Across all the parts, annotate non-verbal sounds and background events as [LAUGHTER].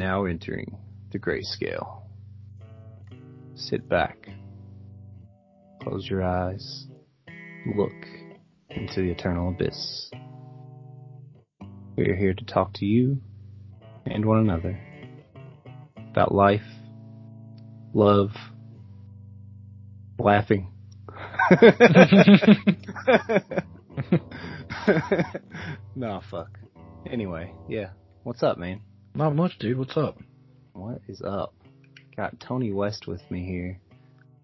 now entering the grayscale. Sit back, close your eyes, look into the eternal abyss. We are here to talk to you and one another about life, love, laughing. [LAUGHS] [LAUGHS] nah, fuck. Anyway, yeah. What's up, man? Not much, dude. What's up? What is up? Got Tony West with me here.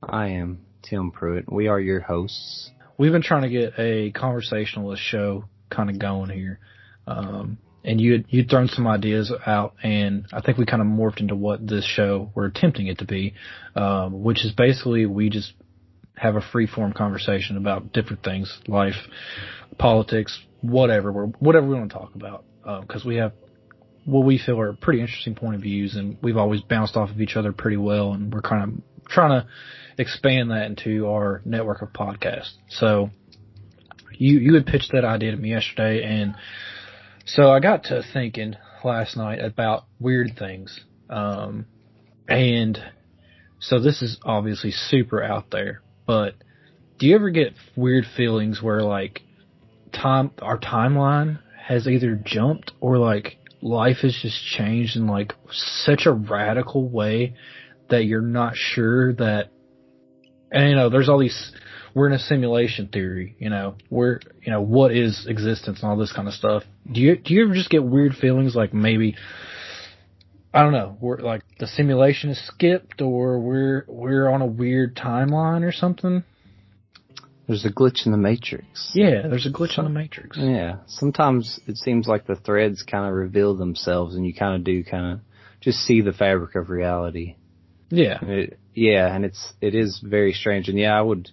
I am Tim Pruitt. We are your hosts. We've been trying to get a conversationalist show kind of going here. Um, and you you'd thrown some ideas out, and I think we kind of morphed into what this show we're attempting it to be, um, which is basically we just have a free form conversation about different things, life, politics, whatever, whatever we want to talk about, because uh, we have what we feel are pretty interesting point of views, and we've always bounced off of each other pretty well, and we're kind of trying to expand that into our network of podcasts. So you you had pitched that idea to me yesterday, and so I got to thinking last night about weird things, um, and so this is obviously super out there, but do you ever get weird feelings where like time our timeline has either jumped or like life has just changed in like such a radical way that you're not sure that and you know there's all these we're in a simulation theory you know we're you know what is existence and all this kind of stuff. Do you do you ever just get weird feelings like maybe I don't know we're like the simulation is skipped or we're we're on a weird timeline or something there's a glitch in the matrix. Yeah, there's a glitch in the matrix. Yeah, sometimes it seems like the threads kind of reveal themselves, and you kind of do kind of just see the fabric of reality. Yeah. It, yeah, and it's it is very strange, and yeah, I would.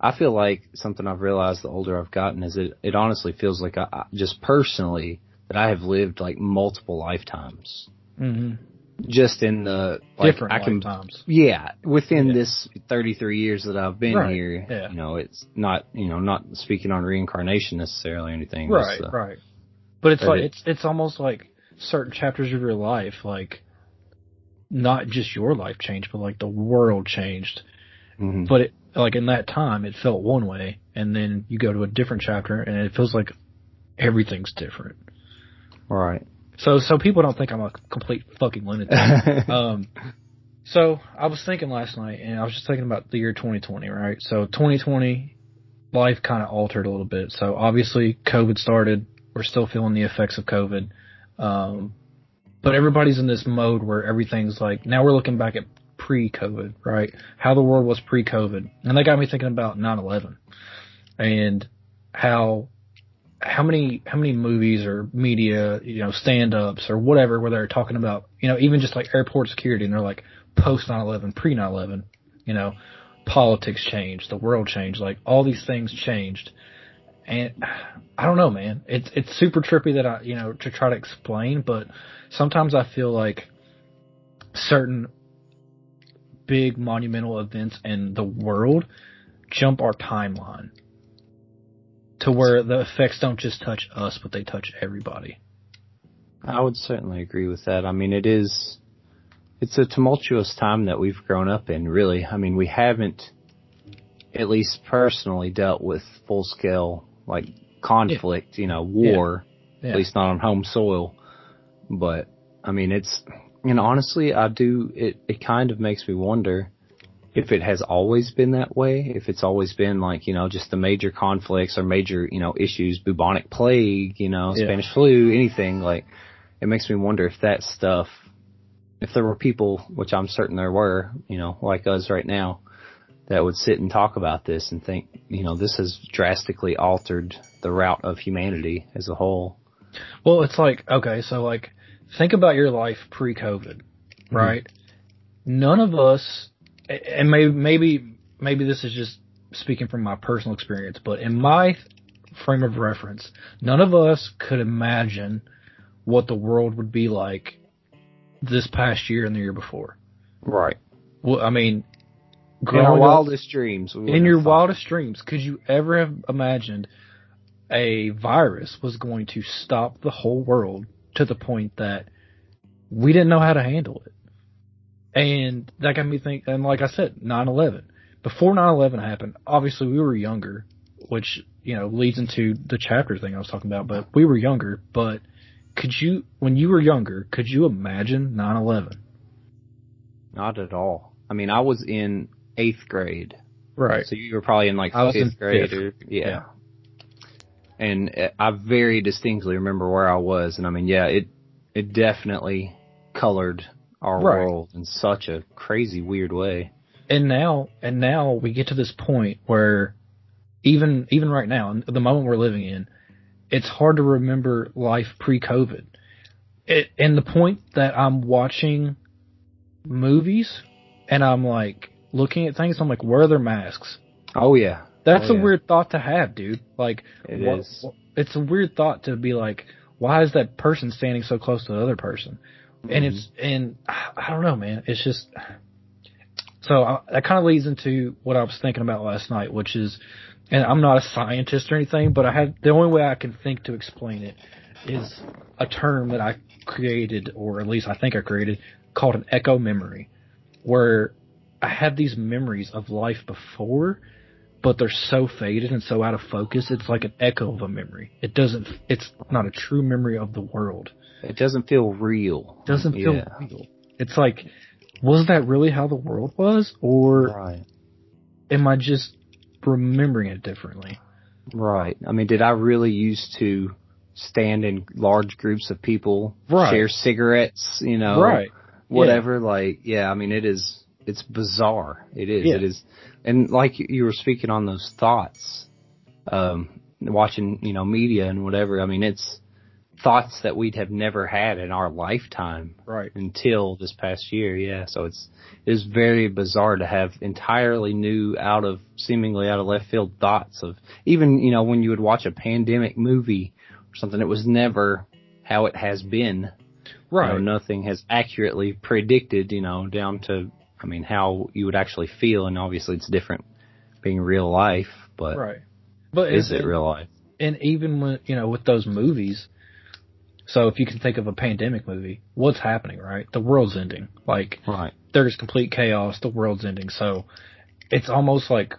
I feel like something I've realized the older I've gotten is it it honestly feels like I, just personally that I have lived like multiple lifetimes. Mm-hmm just in the like, different I can, lifetimes. Yeah, within yeah. this 33 years that I've been right. here, yeah. you know, it's not, you know, not speaking on reincarnation necessarily or anything. Right, uh, right. But it's but like it, it's it's almost like certain chapters of your life, like not just your life changed, but like the world changed. Mm-hmm. But it, like in that time, it felt one way, and then you go to a different chapter, and it feels like everything's different. Right. So so people don't think I'm a complete fucking lunatic. [LAUGHS] um, so I was thinking last night, and I was just thinking about the year 2020, right? So 2020, life kind of altered a little bit. So obviously, COVID started. We're still feeling the effects of COVID. Um, but everybody's in this mode where everything's like, now we're looking back at pre-COVID, right? How the world was pre-COVID. And that got me thinking about 9-11 and how how many how many movies or media, you know, stand ups or whatever where they're talking about, you know, even just like airport security and they're like post 9/11, pre 9/11, you know, politics changed, the world changed, like all these things changed. And [SIGHS] I don't know, man. It's it's super trippy that I, you know, to try to explain, but sometimes I feel like certain big monumental events in the world jump our timeline to where the effects don't just touch us, but they touch everybody. I would certainly agree with that. I mean, it is, it's a tumultuous time that we've grown up in, really. I mean, we haven't, at least personally, dealt with full scale, like, conflict, yeah. you know, war, yeah. Yeah. at least not on home soil. But, I mean, it's, and honestly, I do, it, it kind of makes me wonder, if it has always been that way, if it's always been like, you know, just the major conflicts or major, you know, issues, bubonic plague, you know, yeah. Spanish flu, anything, like, it makes me wonder if that stuff, if there were people, which I'm certain there were, you know, like us right now, that would sit and talk about this and think, you know, this has drastically altered the route of humanity as a whole. Well, it's like, okay, so like, think about your life pre-COVID, mm-hmm. right? Mm-hmm. None of us and maybe maybe maybe this is just speaking from my personal experience, but in my frame of reference, none of us could imagine what the world would be like this past year and the year before. Right. Well, I mean, in our wildest dreams. In your wildest dreams, could you ever have imagined a virus was going to stop the whole world to the point that we didn't know how to handle it. And that got me think, and like I said, 9-11. Before 9-11 happened, obviously we were younger, which, you know, leads into the chapter thing I was talking about, but we were younger, but could you, when you were younger, could you imagine 9-11? Not at all. I mean, I was in eighth grade. Right. So you were probably in like I was fifth grade fifth. or, yeah. Yeah. And I very distinctly remember where I was. And I mean, yeah, it, it definitely colored our Right. world in such a crazy weird way. and now and now we get to this point where even even right now the moment we're living in it's hard to remember life pre-covid it, and the point that i'm watching movies and i'm like looking at things i'm like where are their masks Oh yeah. that's Oh, a yeah. weird thought to have dude like It wha- is. wha- it's a weird thought to be like why is that person standing so close to the other person and Mhm. it's and I don't know, man. It's just so I, that kind of leads into what I was thinking about last night, which is, and I'm not a scientist or anything, but I had the only way I can think to explain it is a term that I created, or at least I think I created, called an echo memory, where I have these memories of life before, but they're so faded and so out of focus. It's like an echo of a memory. It doesn't. It's not a true memory of the world It doesn't feel real. doesn't feel Yeah. real. It's like, was that really how the world was, or Right. am I just remembering it differently? Right. I mean, did I really used to stand in large groups of people, Right. share cigarettes, you know, right. whatever? Like, yeah, I mean, it is, it's bizarre. It is, Yeah. it is. And like you- were speaking on those thoughts, um, watching, you know, media and whatever. I mean, it's thoughts that we'd have never had in our lifetime Right. until this past year. Yeah. So it's, it is very bizarre to have entirely new, out of, seemingly out of left field thoughts of, even, you know, when you would watch a pandemic movie or something, it was never how it has been. Right. You know, nothing has accurately predicted, you know, down to, I mean, how you would actually feel. And obviously it's different being real life, but right. But is it real life? And even when you know with those movies, so if you can think of a pandemic movie, what's happening? Right, the world's ending. Like Right. there's complete chaos. The world's ending. So it's almost like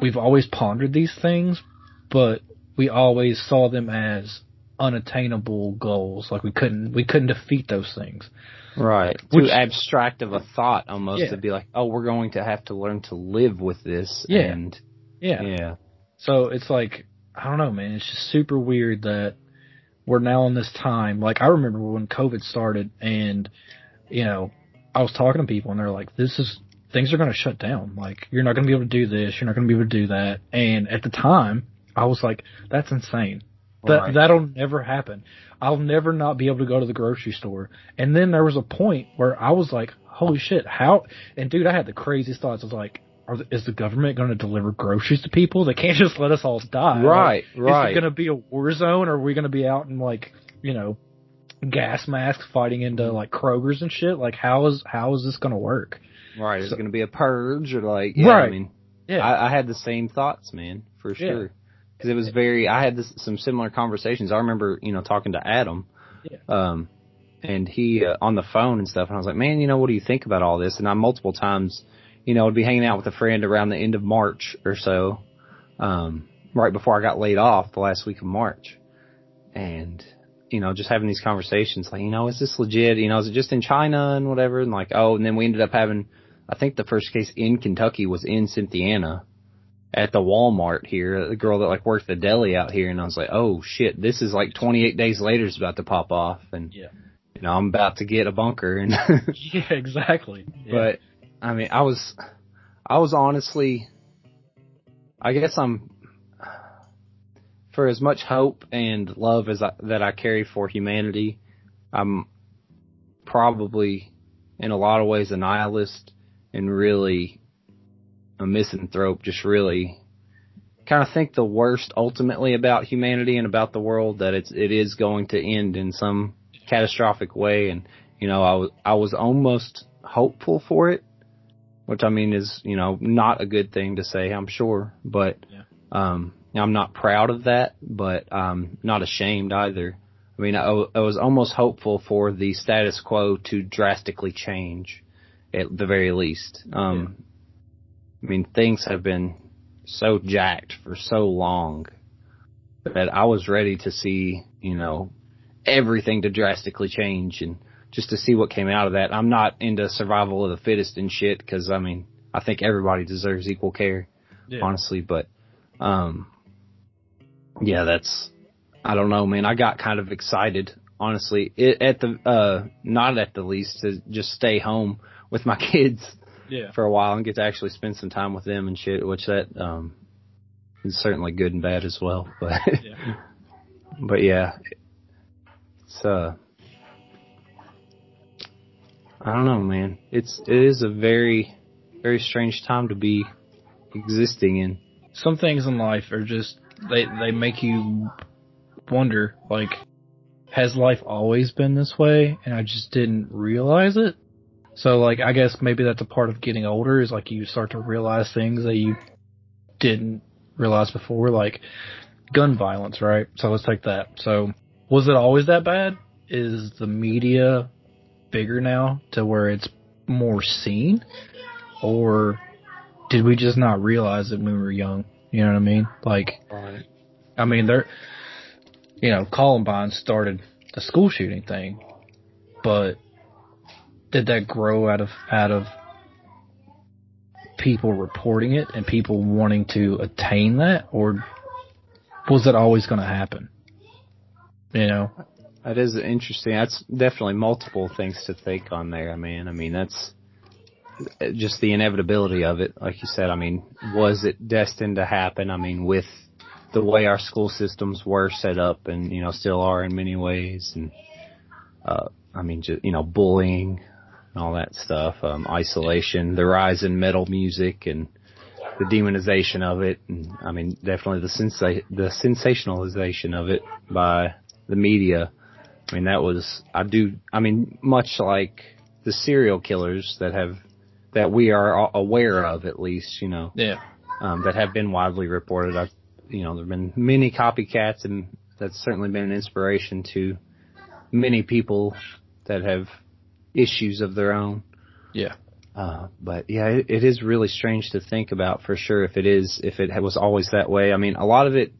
we've always pondered these things, but we always saw them as unattainable goals. Like we couldn't we couldn't defeat those things. Right. Which- Too abstract of a thought almost Yeah. to be like, oh, we're going to have to learn to live with this. Yeah. And Yeah. yeah. So it's like I don't know, man. It's just super weird that we're now in this time. Like I remember when COVID started, and you know, I was talking to people, and they're like, "This is things are going to shut down. Like you're not going to be able to do this. You're not going to be able to do that." And at the time, I was like, "That's insane. That Right. that'll never happen. I'll never not be able to go to the grocery store." And then there was a point where I was like, "Holy shit! How?" And dude, I had the craziest thoughts. I was like. Are, the- is the government going to deliver groceries to people? They can't [LAUGHS] just let us all die. Like, Right. is it going to be a war zone, or are we going to be out in like, you know, gas masks fighting into like Kroger's and shit? Like, how is how is this going to work? Right. Is it going to be a purge or like, yeah, I mean, Yeah, I, I had the same thoughts, man, for Yeah. Sure. Cause it was very, I had this, some similar conversations. I remember, you know, talking to Adam. Yeah. Um, and he, uh, on the phone and stuff. And I was like, man, you know, what do you think about all this? And I multiple times, you know, would be hanging out with a friend around the end of March or so. Um, right before I got laid off the last week of March. And, you know, just having these conversations like, you know, is this legit? You know, is it just in China and whatever? And like, oh, and then we ended up having, I think the first case in Kentucky was in Cynthiana at the Walmart here, the girl that like worked the deli out here. And I was like, oh shit, this is like 28 days later is about to pop off. And, Yeah. you know, I'm about to get a bunker and, [LAUGHS] yeah, exactly. Yeah. but I mean, I was, I was honestly, I guess I'm, for as much hope and love as I, that I carry for humanity, I'm probably in a lot of ways a nihilist and really a misanthrope, just really kind of think the worst ultimately about humanity and about the world that it's, it is going to end in some catastrophic way. And, you know, I was, I was almost hopeful for it, which I mean is, you know, not a good thing to say, I'm sure, but, Yeah. um, I'm not proud of that, but I'm not ashamed either I mean, I, I was almost hopeful for the status quo to drastically change, at the very least. Um, yeah. I mean, things have been so jacked for so long that I was ready to see, you know, everything to drastically change and just to see what came out of that. I'm not into survival of the fittest and shit because I mean, I think everybody deserves equal care, yeah. honestly, but, um, yeah, that's, I don't know, man. I got kind of excited, honestly, it, at the, uh, not at the least to just stay home with my [LAUGHS] kids yeah. for a while and get to actually spend some time with them and shit, which that, um, is certainly good and bad as well, [LAUGHS] but, yeah. but yeah, it's, uh, I don't know, man. It's, it is a very, very strange time to be existing in. Some things in life are just, they, they make you wonder, like, has life always been this way and I just didn't realize it? So like, I guess maybe that's a part of getting older is like you start to realize things that you didn't realize before, like gun violence, right? So let's take that. So was it always that bad? Is the media bigger now to where it's more seen? Or did we just not realize it when we were young? You know what I mean? Like, right. I mean, there, you know, Columbine started the school shooting thing, but did that grow out of out of people reporting it and people wanting to attain that, or was it always going to happen? You know, that is interesting. That's definitely multiple things to think on there. I mean, I mean that's just the inevitability of it. Like you said, I mean, was it destined to happen? I mean, with the way our school systems were set up and, you know, still are in many ways. And, uh, I mean, just, you know, bullying and all that stuff, um, isolation, the rise in metal music and the demonization of it. And I mean, definitely the sensa- the sensationalization of it by the media. I mean, that was, I do, I mean, much like the serial killers that have, that we are aware of at least, you know. Yeah. Um, that have been widely reported. I you know, there have been many copycats and that's certainly been an inspiration to many people that have issues of their own. Yeah. Uh, but yeah, it, it is really strange to think about for sure if it is, if it was always that way. I mean, a lot of it,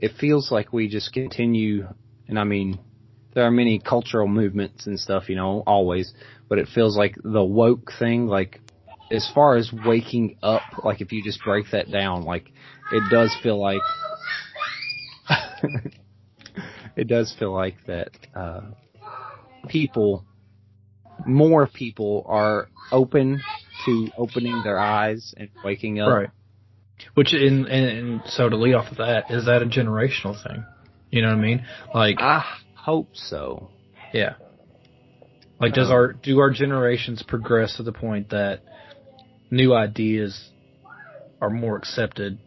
it feels like we just continue, and I mean, there are many cultural movements and stuff, you know, always, but it feels like the woke thing, like, as far as waking up, like if you just break that down, like it does feel like [LAUGHS] it does feel like that uh, people, more people are open to opening their eyes and waking up. Right. Which in and, so to lead off of that, is that a generational thing? You know what I mean? Like I hope so. Yeah. Like does our do our generations progress to the point that new ideas are more accepted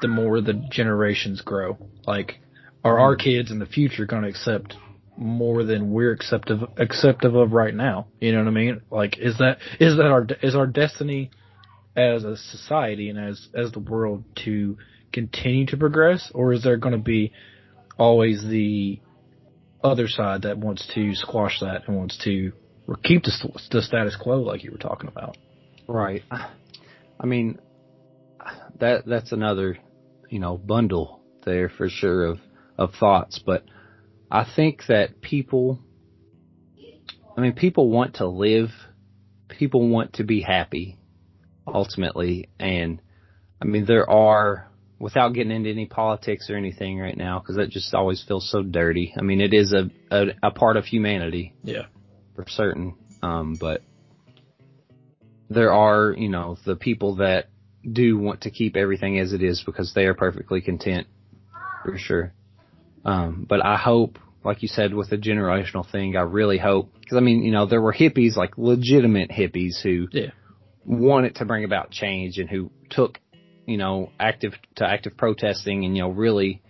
the more the generations grow. Like, are our mm-hmm. kids in the future going to accept more than we're acceptive acceptive of right now? You know what I mean? Like, is that is that our is our destiny as a society and as as the world to continue to progress, or is there going to be always the other side that wants to squash that and wants to keep the, the status quo, like you were talking about? Right. I mean, that that's another you know, bundle there for sure of, of thoughts. But I think that people, I mean, people want to live, people want to be happy ultimately. And I mean, there are, without getting into any politics or anything right now, because that just always feels so dirty. I mean, it is a, a, a part of humanity. Yeah. For certain. Um, but there are, you know, the people that do want to keep everything as it is because they are perfectly content, for sure. Um, but I hope, like you said, with the generational thing, I really hope because I mean, you know, there were hippies, like legitimate hippies, who yeah. wanted to bring about change and who took, you know, active to active protesting and you know really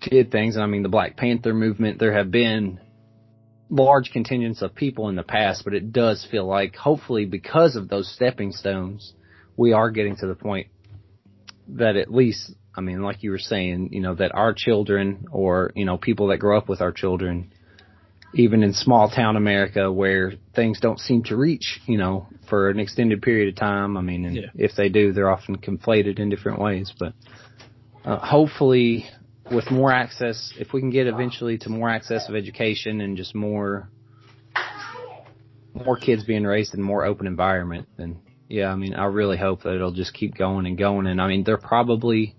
did things. And I mean, the Black Panther movement. There have been large contingents of people in the past, but it does feel like, hopefully, because of those stepping stones we are getting to the point that at least I mean, like you were saying, you know, that our children or, you know, people that grow up with our children, even in small town America where things don't seem to reach, you know, for an extended period of time. I mean, and Yeah. if they do, they're often conflated in different ways, but, uh, hopefully with more access, if we can get eventually to more access of education and just more, more kids being raised in a more open environment, then yeah, I mean, I really hope that it'll just keep going and going. And I mean, there probably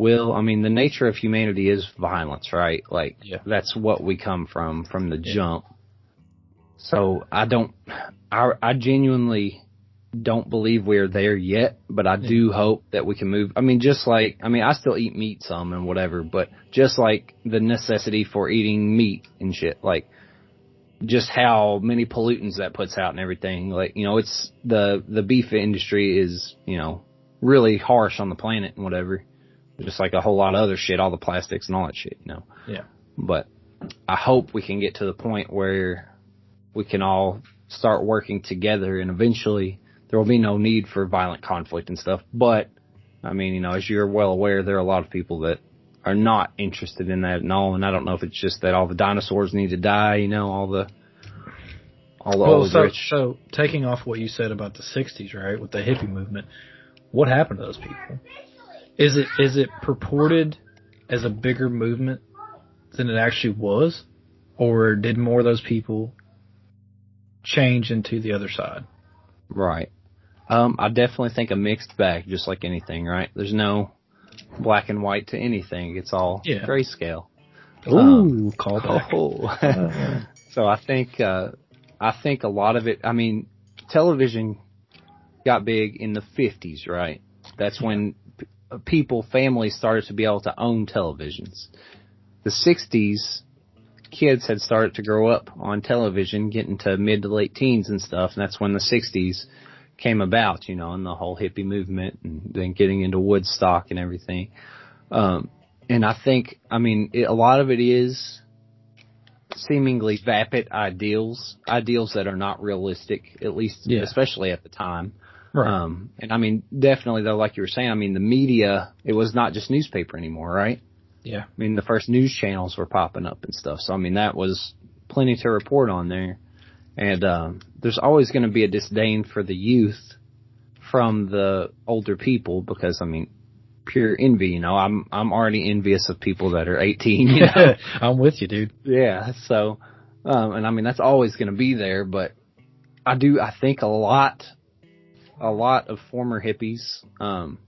will. I mean, the nature of humanity is violence, right? Like, Yeah. that's what we come from, from the Yeah. jump. So I don't, I, I genuinely don't believe we're there yet, but I do mm-hmm. hope that we can move. I mean, just like, I mean, I still eat meat some and whatever, but just like the necessity for eating meat and shit, like, just how many pollutants that puts out and everything. Like, you know, it's the, the beef industry is, you know, really harsh on the planet and whatever. Just like a whole lot of other shit, all the plastics and all that shit, you know. Yeah. But I hope we can get to the point where we can all start working together and eventually there will be no need for violent conflict and stuff. But, I mean, you know, as you're well aware, there are a lot of people that are not interested in that and all, and I don't know if it's just that all the dinosaurs need to die, you know, all the, all the Well, old so, rich. so taking off what you said about the '60s, right, with the hippie movement, what happened to those people? Is it is it purported as a bigger movement than it actually was, or did more of those people change into the other side? Right. Um, I definitely think a mixed bag, just like anything, right? There's no black and white to anything. It's all Yeah. grayscale. Ooh, Um, call. Oh. [LAUGHS] so I think, uh, I think a lot of it, I mean, television got big in the 50s, right? That's when people, families started to be able to own televisions. The 60s, kids had started to grow up on television, getting to mid to late teens and stuff, and that's when the 60s came about, you know, and the whole hippie movement and then getting into Woodstock and everything. Um, and I think, I mean, it, a lot of it is seemingly vapid ideals, ideals that are not realistic, at least, Yeah. especially at the time. Right. Um, and I mean, definitely though, like you were saying, I mean, the media, it was not just newspaper anymore, right? yeah. I mean, the first news channels were popping up and stuff. So I mean, that was plenty to report on there. And um, there's always going to be a disdain for the youth from the older people because I mean, pure envy. You know, I'm I'm already envious of people that are 18. You know, [LAUGHS] I'm with you, dude. yeah. So, um, and I mean, that's always going to be there. But I do, I think a lot, a lot of former hippies, um,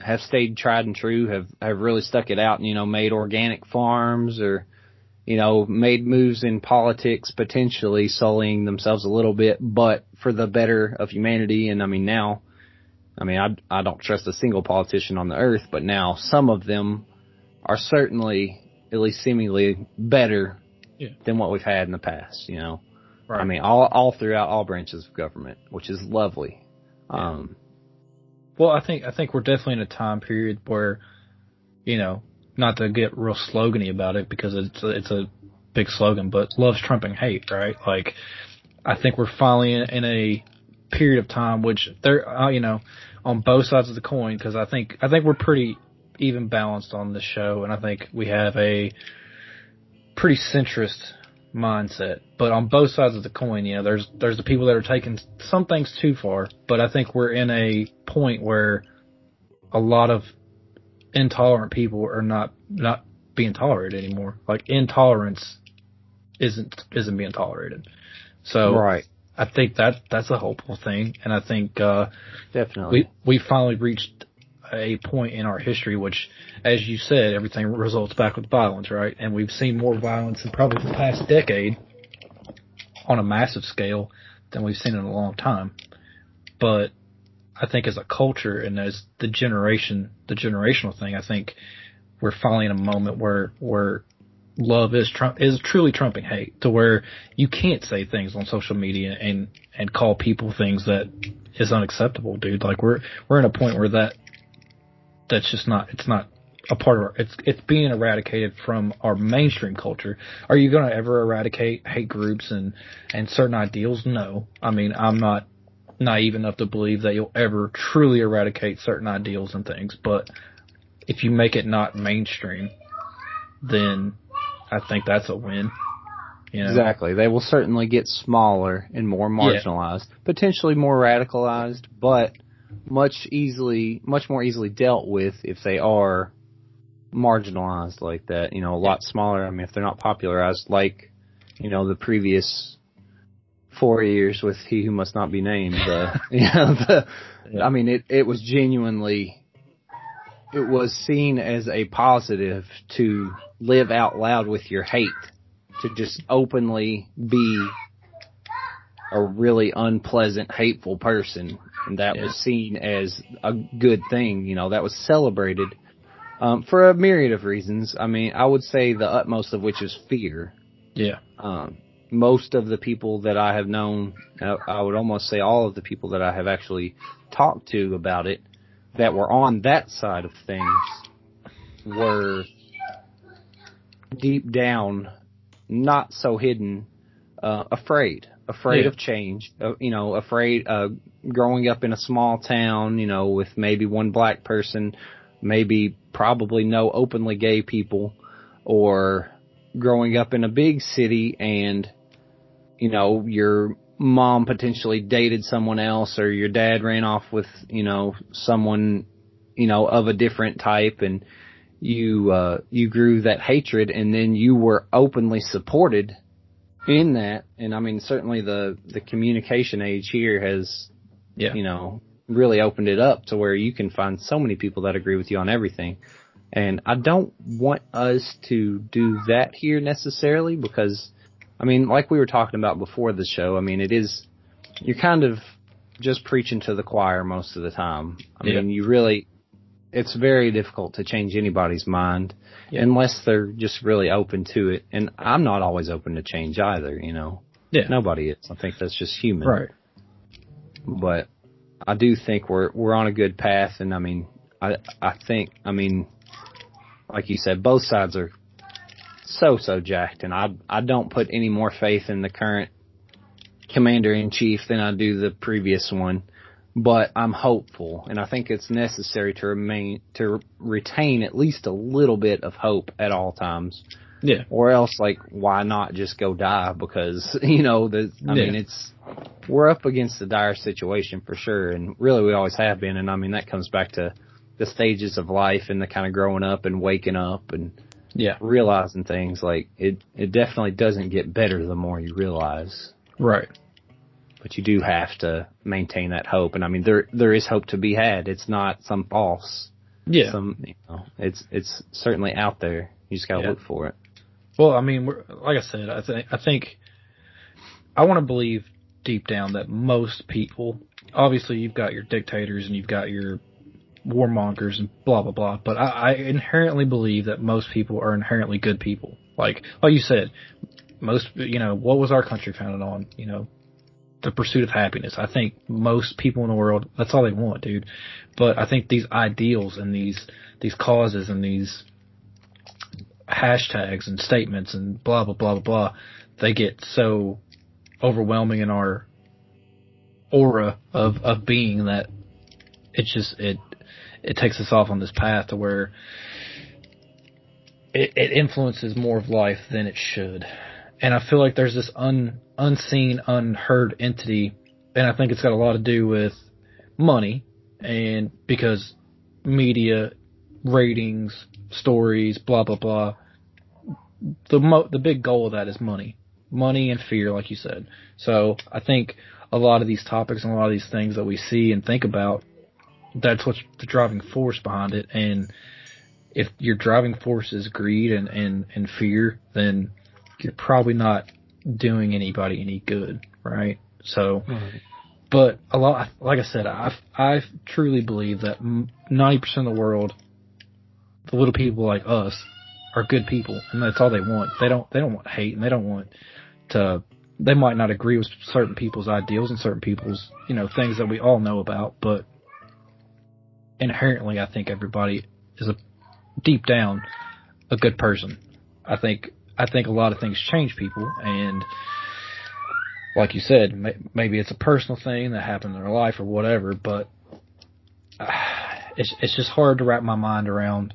have stayed tried and true, have, have really stuck it out and, you know, made organic farms or, you know, made moves in politics, potentially sullying themselves a little bit, but for the better of humanity. And I mean, now, I mean, I, I don't trust a single politician on the earth, but now some of them are certainly, at least seemingly, better Yeah. than what we've had in the past, you know. Right. I mean, all, all throughout all branches of government, which is lovely. Um, Well, I think I think we're definitely in a time period where, you know, not to get real slogany about it because it's a, it's a big slogan, but love's trumping hate, right? Like, I think we're finally in, in a period of time which there, uh, you know, on both sides of the coin because I think I think we're pretty even balanced on this show, and I think we have a pretty centrist mindset. But on both sides of the coin, you know, there's there's the people that are taking some things too far, but I think we're in a point where a lot of intolerant people are not not being tolerated anymore. Like intolerance isn't isn't being tolerated. So right. I think that that's a hopeful thing, and I think uh, Definitely. we we finally reached a point in our history which, as you said, everything results back with violence, right? And we've seen more violence in probably the past decade on a massive scale than we've seen in a long time. But I think as a culture and as the generation, the generational thing, I think we're finally in a moment where where love is trump is truly trumping hate to where you can't say things on social media and and call people things that is unacceptable, dude. Like we're we're in a point where that that's just not it's not a part of our it's it's being eradicated from our mainstream culture. Are you going to ever eradicate hate groups and and certain ideals? No. I mean, I'm not naive enough to believe that you'll ever truly eradicate certain ideals and things, but if you make it not mainstream, then I think that's a win. You know? Exactly. They will certainly get smaller and more marginalized, yeah. potentially more radicalized, but much easily, much more easily dealt with if they are marginalized like that. You know, a lot smaller. I mean, if they're not popularized like, you know, the previous four years with He Who Must Not Be Named. Uh, [LAUGHS] [LAUGHS] you know, the, yeah. I mean, it it was genuinely, it was seen as a positive to live out loud with your hate, to just openly be a really unpleasant, hateful person, and that yeah. was seen as a good thing. You know, that was celebrated um, for a myriad of reasons. I mean, I would say the utmost of which is fear. Yeah. Um, most of the people that I have known, I would almost say all of the people that I have actually talked to about it that were on that side of things were deep down not so hidden, uh, afraid, afraid yeah. of change, uh, you know, afraid, uh, growing up in a small town, you know, with maybe one black person, maybe probably no openly gay people, or growing up in a big city and, you know, your mom potentially dated someone else or your dad ran off with, you know, someone, you know, of a different type and you, uh, you grew that hatred and then you were openly supported in that. And I mean, certainly the, the communication age here has, yeah. you know, really opened it up to where you can find so many people that agree with you on everything. And I don't want us to do that here necessarily because, I mean, like we were talking about before the show, I mean, it is, you're kind of just preaching to the choir most of the time. I yeah. mean, you really, it's very difficult to change anybody's mind yeah. unless they're just really open to it. And I'm not always open to change either, you know. Yeah. Nobody is. I think that's just human. Right. But I do think we're we're on a good path and I mean I I think I mean like you said, both sides are so so jacked, and I I don't put any more faith in the current commander in chief than I do the previous one. But I'm hopeful, and I think it's necessary to remain to retain at least a little bit of hope at all times. Yeah. Or else, like, why not just go die? Because [LAUGHS] you know, the I yeah. mean, it's we're up against a dire situation for sure, and really we always have been. And I mean, that comes back to the stages of life and the kind of growing up and waking up and yeah, realizing things like it it definitely doesn't get better the more you realize. Right. But you do have to maintain that hope and I mean there there is hope to be had. It's not some false. Yeah. Some you know, it's it's certainly out there. You just got to yeah. look for it. Well, I mean, like I said, I think I think I want to believe deep down that most people, obviously, you've got your dictators and you've got your warmongers and blah blah blah. But I, I inherently believe that most people are inherently good people. Like like you said, most you know what was our country founded on? You know, the pursuit of happiness. I think most people in the world that's all they want, dude. But I think these ideals and these these causes and these hashtags and statements and blah blah blah blah blah, they get so overwhelming in our aura of of being that it's just it it takes us off on this path to where it, it influences more of life than it should. And I feel like there's this un, unseen, unheard entity, and I think it's got a lot to do with money, and because media, ratings, stories, blah blah blah. The mo- the big goal of that is money, money and fear, like you said. So I think a lot of these topics and a lot of these things that we see and think about that's what's the driving force behind it. And if your driving force is greed and, and, and fear, then you're probably not doing anybody any good, right? So, right. but a lot, like I said, I I truly believe that ninety percent of the world, the little people like us, are good people, and that's all they want. They don't they don't want hate, and they don't want to. They might not agree with certain people's ideals and certain people's you know things that we all know about, but inherently, I think everybody is a deep down a good person. I think I think a lot of things change people, and like you said, may, maybe it's a personal thing that happened in their life or whatever. But uh, [SIGHS] it's it's just hard to wrap my mind around.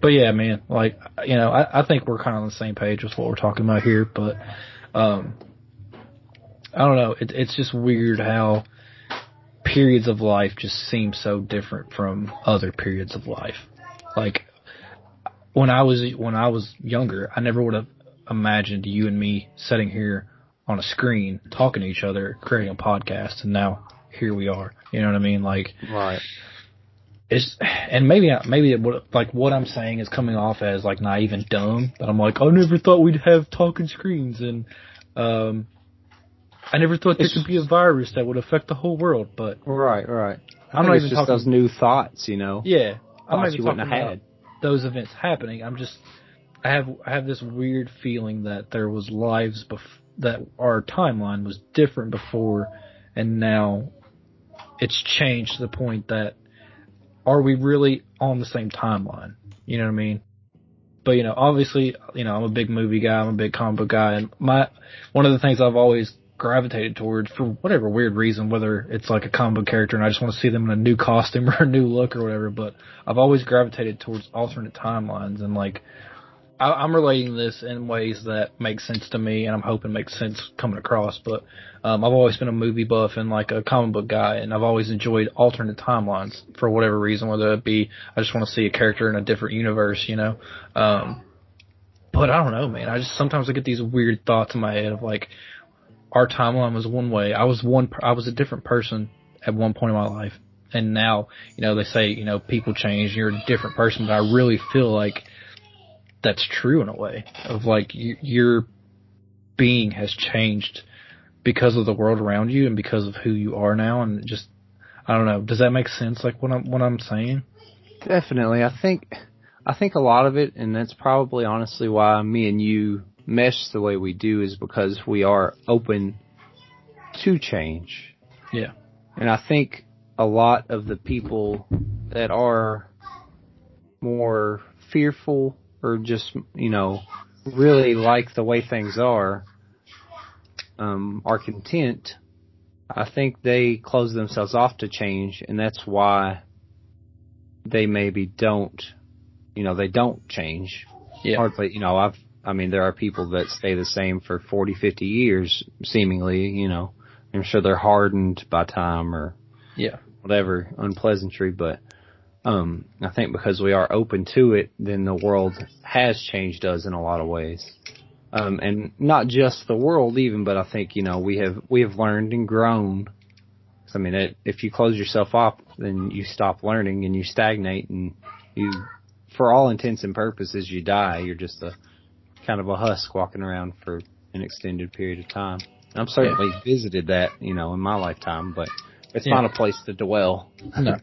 But yeah, man, like you know, I, I think we're kind of on the same page with what we're talking about here. But um, I don't know. It, it's just weird how periods of life just seem so different from other periods of life. Like when I was when I was younger, I never would have imagined you and me sitting here on a screen talking to each other, creating a podcast, and now here we are. You know what I mean? Like, right. It's and maybe maybe it like what I'm saying is coming off as like naive and dumb. But I'm like, I never thought we'd have talking screens, and um, I never thought there could be a virus that would affect the whole world. But right, right. I am not even just talking those new thoughts, you know. Yeah, I'm not even you talking about had. Those events happening. I'm just I have I have this weird feeling that there was lives bef- that our timeline was different before, and now it's changed to the point that are we really on the same timeline? You know what I mean? But you know, obviously, you know, I'm a big movie guy, I'm a big comic book guy, and my one of the things I've always gravitated towards for whatever weird reason, whether it's like a comic book character and I just want to see them in a new costume [LAUGHS] or a new look or whatever, but I've always gravitated towards alternate timelines and like I, am relating this in ways that make sense to me, and I'm hoping makes sense coming across. But um, I've always been a movie buff and like a comic book guy, and I've always enjoyed alternate timelines for whatever reason, whether it be I just want to see a character in a different universe, you know. Um, but I don't know, man. I just sometimes I get these weird thoughts in my head of like, our timeline was one way. I was one. I was a different person at one point in my life, and now you know they say you know people change. You're a different person, but I really feel like that's true in a way of like you, your being has changed because of the world around you and because of who you are now and just I don't know. Does that make sense? Like what I'm what I'm saying? Definitely. I think I think a lot of it, and that's probably honestly why me and you mesh the way we do, is because we are open to change. Yeah. And I think a lot of the people that are more fearful or just you know really like the way things are um, are content, I think they close themselves off to change, and that's why they maybe don't, you know, they don't change. Yeah. Hardly, you know, I've, I mean, there are people that stay the same for 40, 50 years, seemingly, you know. I'm sure they're hardened by time or yeah, whatever unpleasantry, but um, I think because we are open to it, then the world has changed us in a lot of ways. Um, and not just the world even, but I think, you know, we have, we have learned and grown. I mean, it, if you close yourself off, then you stop learning and you stagnate and you, for all intents and purposes, you die. You're just a kind of a husk walking around for an extended period of time. I've certainly yeah. visited that, you know, in my lifetime, but it's yeah. not a place to dwell. No.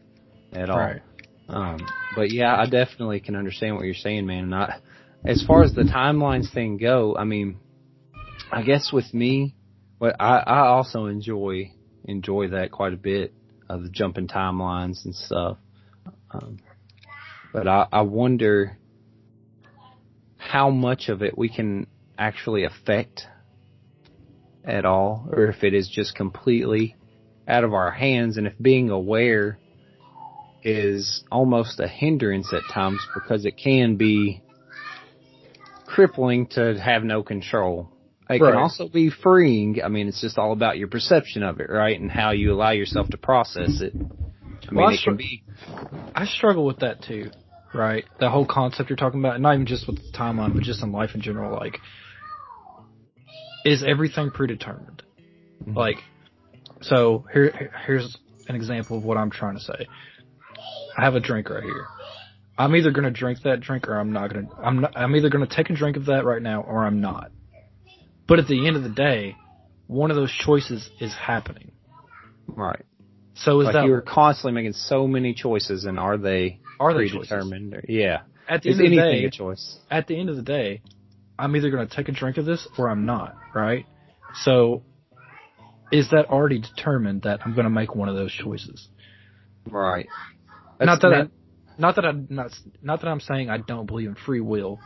at all. Right. Um, but yeah, I definitely can understand what you're saying, man. And I, as far as the timelines thing go, I mean, I guess with me, what I, I also enjoy enjoy that quite a bit of the jumping timelines and stuff. Um, but I, I wonder how much of it we can actually affect at all, or if it is just completely out of our hands, and if being aware is almost a hindrance at times because it can be crippling to have no control. It right. can also be freeing. I mean, it's just all about your perception of it, right? And how you allow yourself to process it. I mean, well, I it can be. I struggle with that too, right? The whole concept you're talking about, not even just with the timeline, but just in life in general. Like, is everything predetermined? Mm-hmm. Like, so here, here's an example of what I'm trying to say. I have a drink right here. I'm either gonna drink that drink or I'm not gonna. I'm not, I'm either gonna take a drink of that right now or I'm not. But at the end of the day, one of those choices is happening. Right. So is like that you're constantly making so many choices, and are they are they predetermined? Or, yeah. At the is end of the day, a choice? At the end of the day, I'm either going to take a drink of this or I'm not. Right. So, is that already determined that I'm going to make one of those choices? Right. That's not that I, not that I not not that I'm saying I don't believe in free will,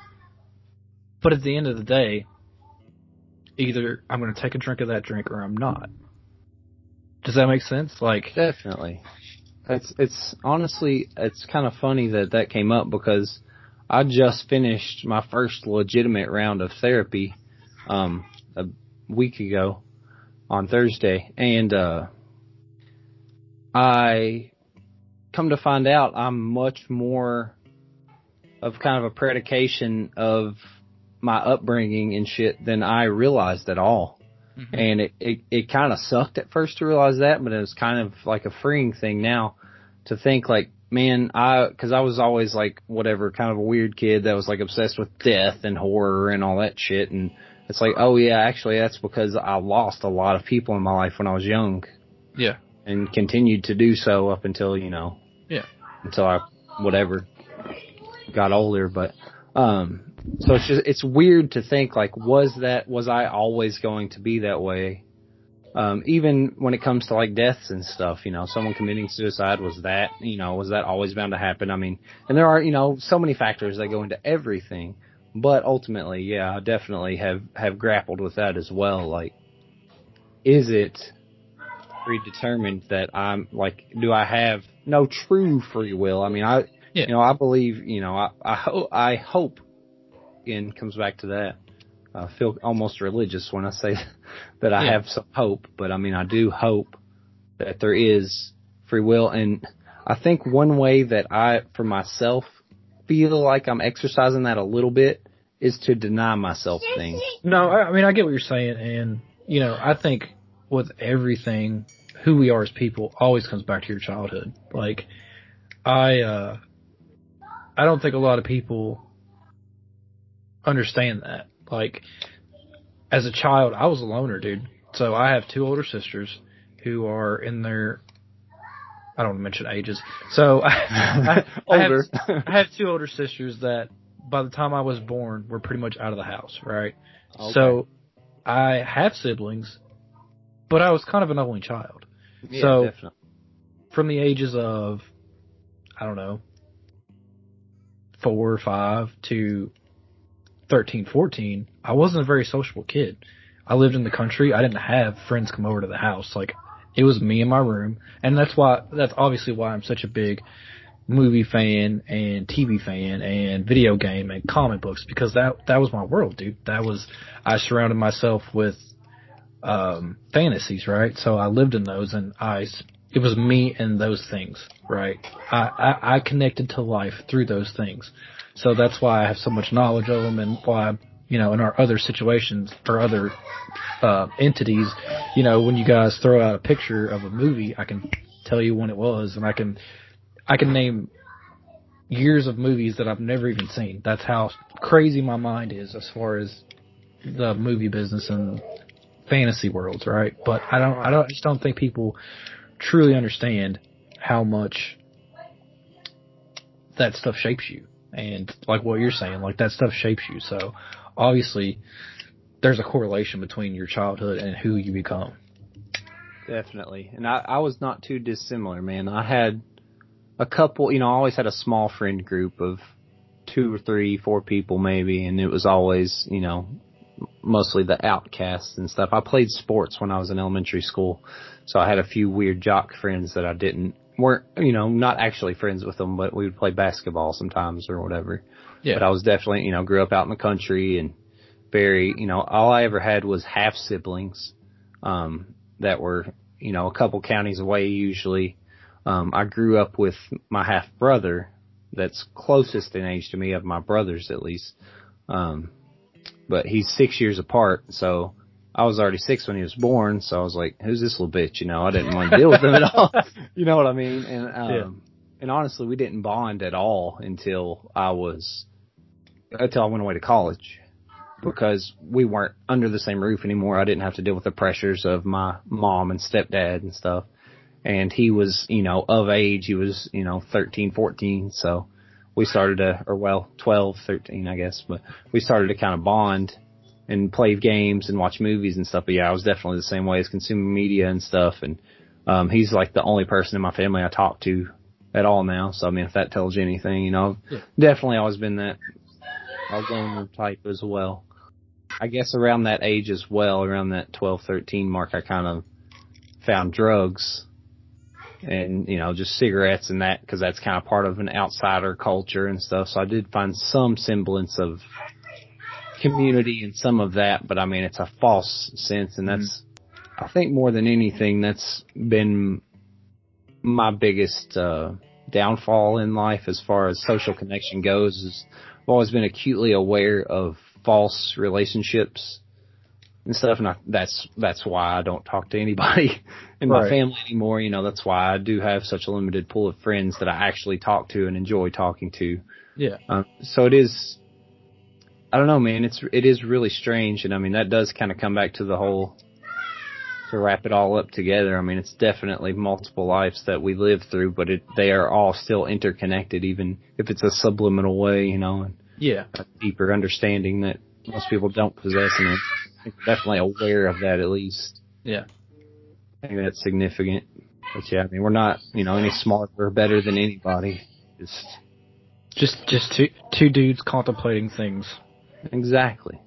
but at the end of the day, either I'm going to take a drink of that drink or I'm not. Does that make sense? Like definitely. It's it's honestly it's kind of funny that that came up because I just finished my first legitimate round of therapy um a week ago on Thursday and uh I come to find out I'm much more of kind of a predication of my upbringing and shit than I realized at all. Mm-hmm. And it, it, it kind of sucked at first to realize that, but it was kind of like a freeing thing now to think like, man, I, cause I was always like, whatever, kind of a weird kid that was like obsessed with death and horror and all that shit. And it's like, oh yeah, actually that's because I lost a lot of people in my life when I was young. Yeah. And continued to do so up until, you know, yeah, until I, whatever, got older. But, um, so it's just, it's weird to think like, was that, was I always going to be that way? Um, even when it comes to like deaths and stuff, you know, someone committing suicide, was that, you know, was that always bound to happen? I mean, and there are, you know, so many factors that go into everything, but ultimately, yeah, I definitely have, have grappled with that as well. Like, is it predetermined that I'm like, do I have no true free will? I mean, I, yeah. you know, I believe, you know, I, I hope, I hope again comes back to that. I feel almost religious when I say [LAUGHS] that I yeah. have some hope, but I mean, I do hope that there is free will. And I think one way that I, for myself, feel like I'm exercising that a little bit is to deny myself things. No, I mean, I get what you're saying. And, you know, I think with everything, who we are as people always comes back to your childhood. Like, I, uh, I don't think a lot of people understand that. Like, as a child, I was a loner, dude. So I have two older sisters who are in their I don't want to mention ages. So [LAUGHS] I, I, have, I have two older sisters that by the time I was born were pretty much out of the house, right? Okay. So I have siblings, but I was kind of an only child. Yeah, so definitely. from the ages of I don't know four or five to 13, 14, I wasn't a very sociable kid. I lived in the country. I didn't have friends come over to the house. Like it was me in my room, and that's why that's obviously why I'm such a big movie fan and TV fan and video game and comic books because that that was my world, dude. That was I surrounded myself with um fantasies, right? So I lived in those and I it was me and those things, right? I, I I connected to life through those things. So that's why I have so much knowledge of them and why, you know, in our other situations or other uh, entities, you know, when you guys throw out a picture of a movie, I can tell you when it was and I can, I can name years of movies that I've never even seen. That's how crazy my mind is as far as the movie business and fantasy worlds, right? But I don't, I don't, I just don't think people truly understand how much that stuff shapes you and like what you're saying, like that stuff shapes you. So obviously there's a correlation between your childhood and who you become. Definitely. And I, I was not too dissimilar, man. I had a couple, you know, I always had a small friend group of two or three, four people maybe, and it was always, you know, mostly the outcasts and stuff. I played sports when I was in elementary school, so I had a few weird jock friends that I didn't weren't, you know, not actually friends with them, but we would play basketball sometimes or whatever. Yeah. But I was definitely, you know, grew up out in the country and very, you know, all I ever had was half siblings, um, that were, you know, a couple counties away usually. Um, I grew up with my half brother that's closest in age to me of my brothers at least. Um, but he's six years apart, so I was already six when he was born, so I was like, "Who's this little bitch?" You know, I didn't want to deal with him at all. [LAUGHS] [LAUGHS] You know what I mean? And um, yeah. and honestly, we didn't bond at all until I was until I went away to college because we weren't under the same roof anymore. I didn't have to deal with the pressures of my mom and stepdad and stuff. And he was, you know, of age. He was, you know, 13, 14. So we started to, or well, 12, 13, I guess, but we started to kind of bond and play games and watch movies and stuff. But yeah, I was definitely the same way as consuming media and stuff. And um, he's like the only person in my family I talk to at all now. So I mean, if that tells you anything, you know, yeah. definitely always been that loner type as well. I guess around that age as well, around that 12, 13 mark, I kind of found drugs and you know just cigarettes and that because that's kind of part of an outsider culture and stuff. So I did find some semblance of community and some of that, but I mean it's a false sense, and that's mm-hmm. I think more than anything that's been my biggest uh, downfall in life as far as social connection goes. Is I've always been acutely aware of false relationships and stuff. And I, that's that's why I don't talk to anybody [LAUGHS] in my family anymore. You know, that's why I do have such a limited pool of friends that I actually talk to and enjoy talking to. Yeah. Um, so it is. I don't know, man. It's it is really strange, and I mean that does kind of come back to the whole to wrap it all up together. I mean, it's definitely multiple lives that we live through, but it, they are all still interconnected, even if it's a subliminal way, you know, and yeah, a deeper understanding that most people don't possess, and definitely aware of that at least. Yeah. I think that's significant. But yeah, I mean, we're not, you know, any smarter or better than anybody. Just, just, just two, two dudes contemplating things. Exactly.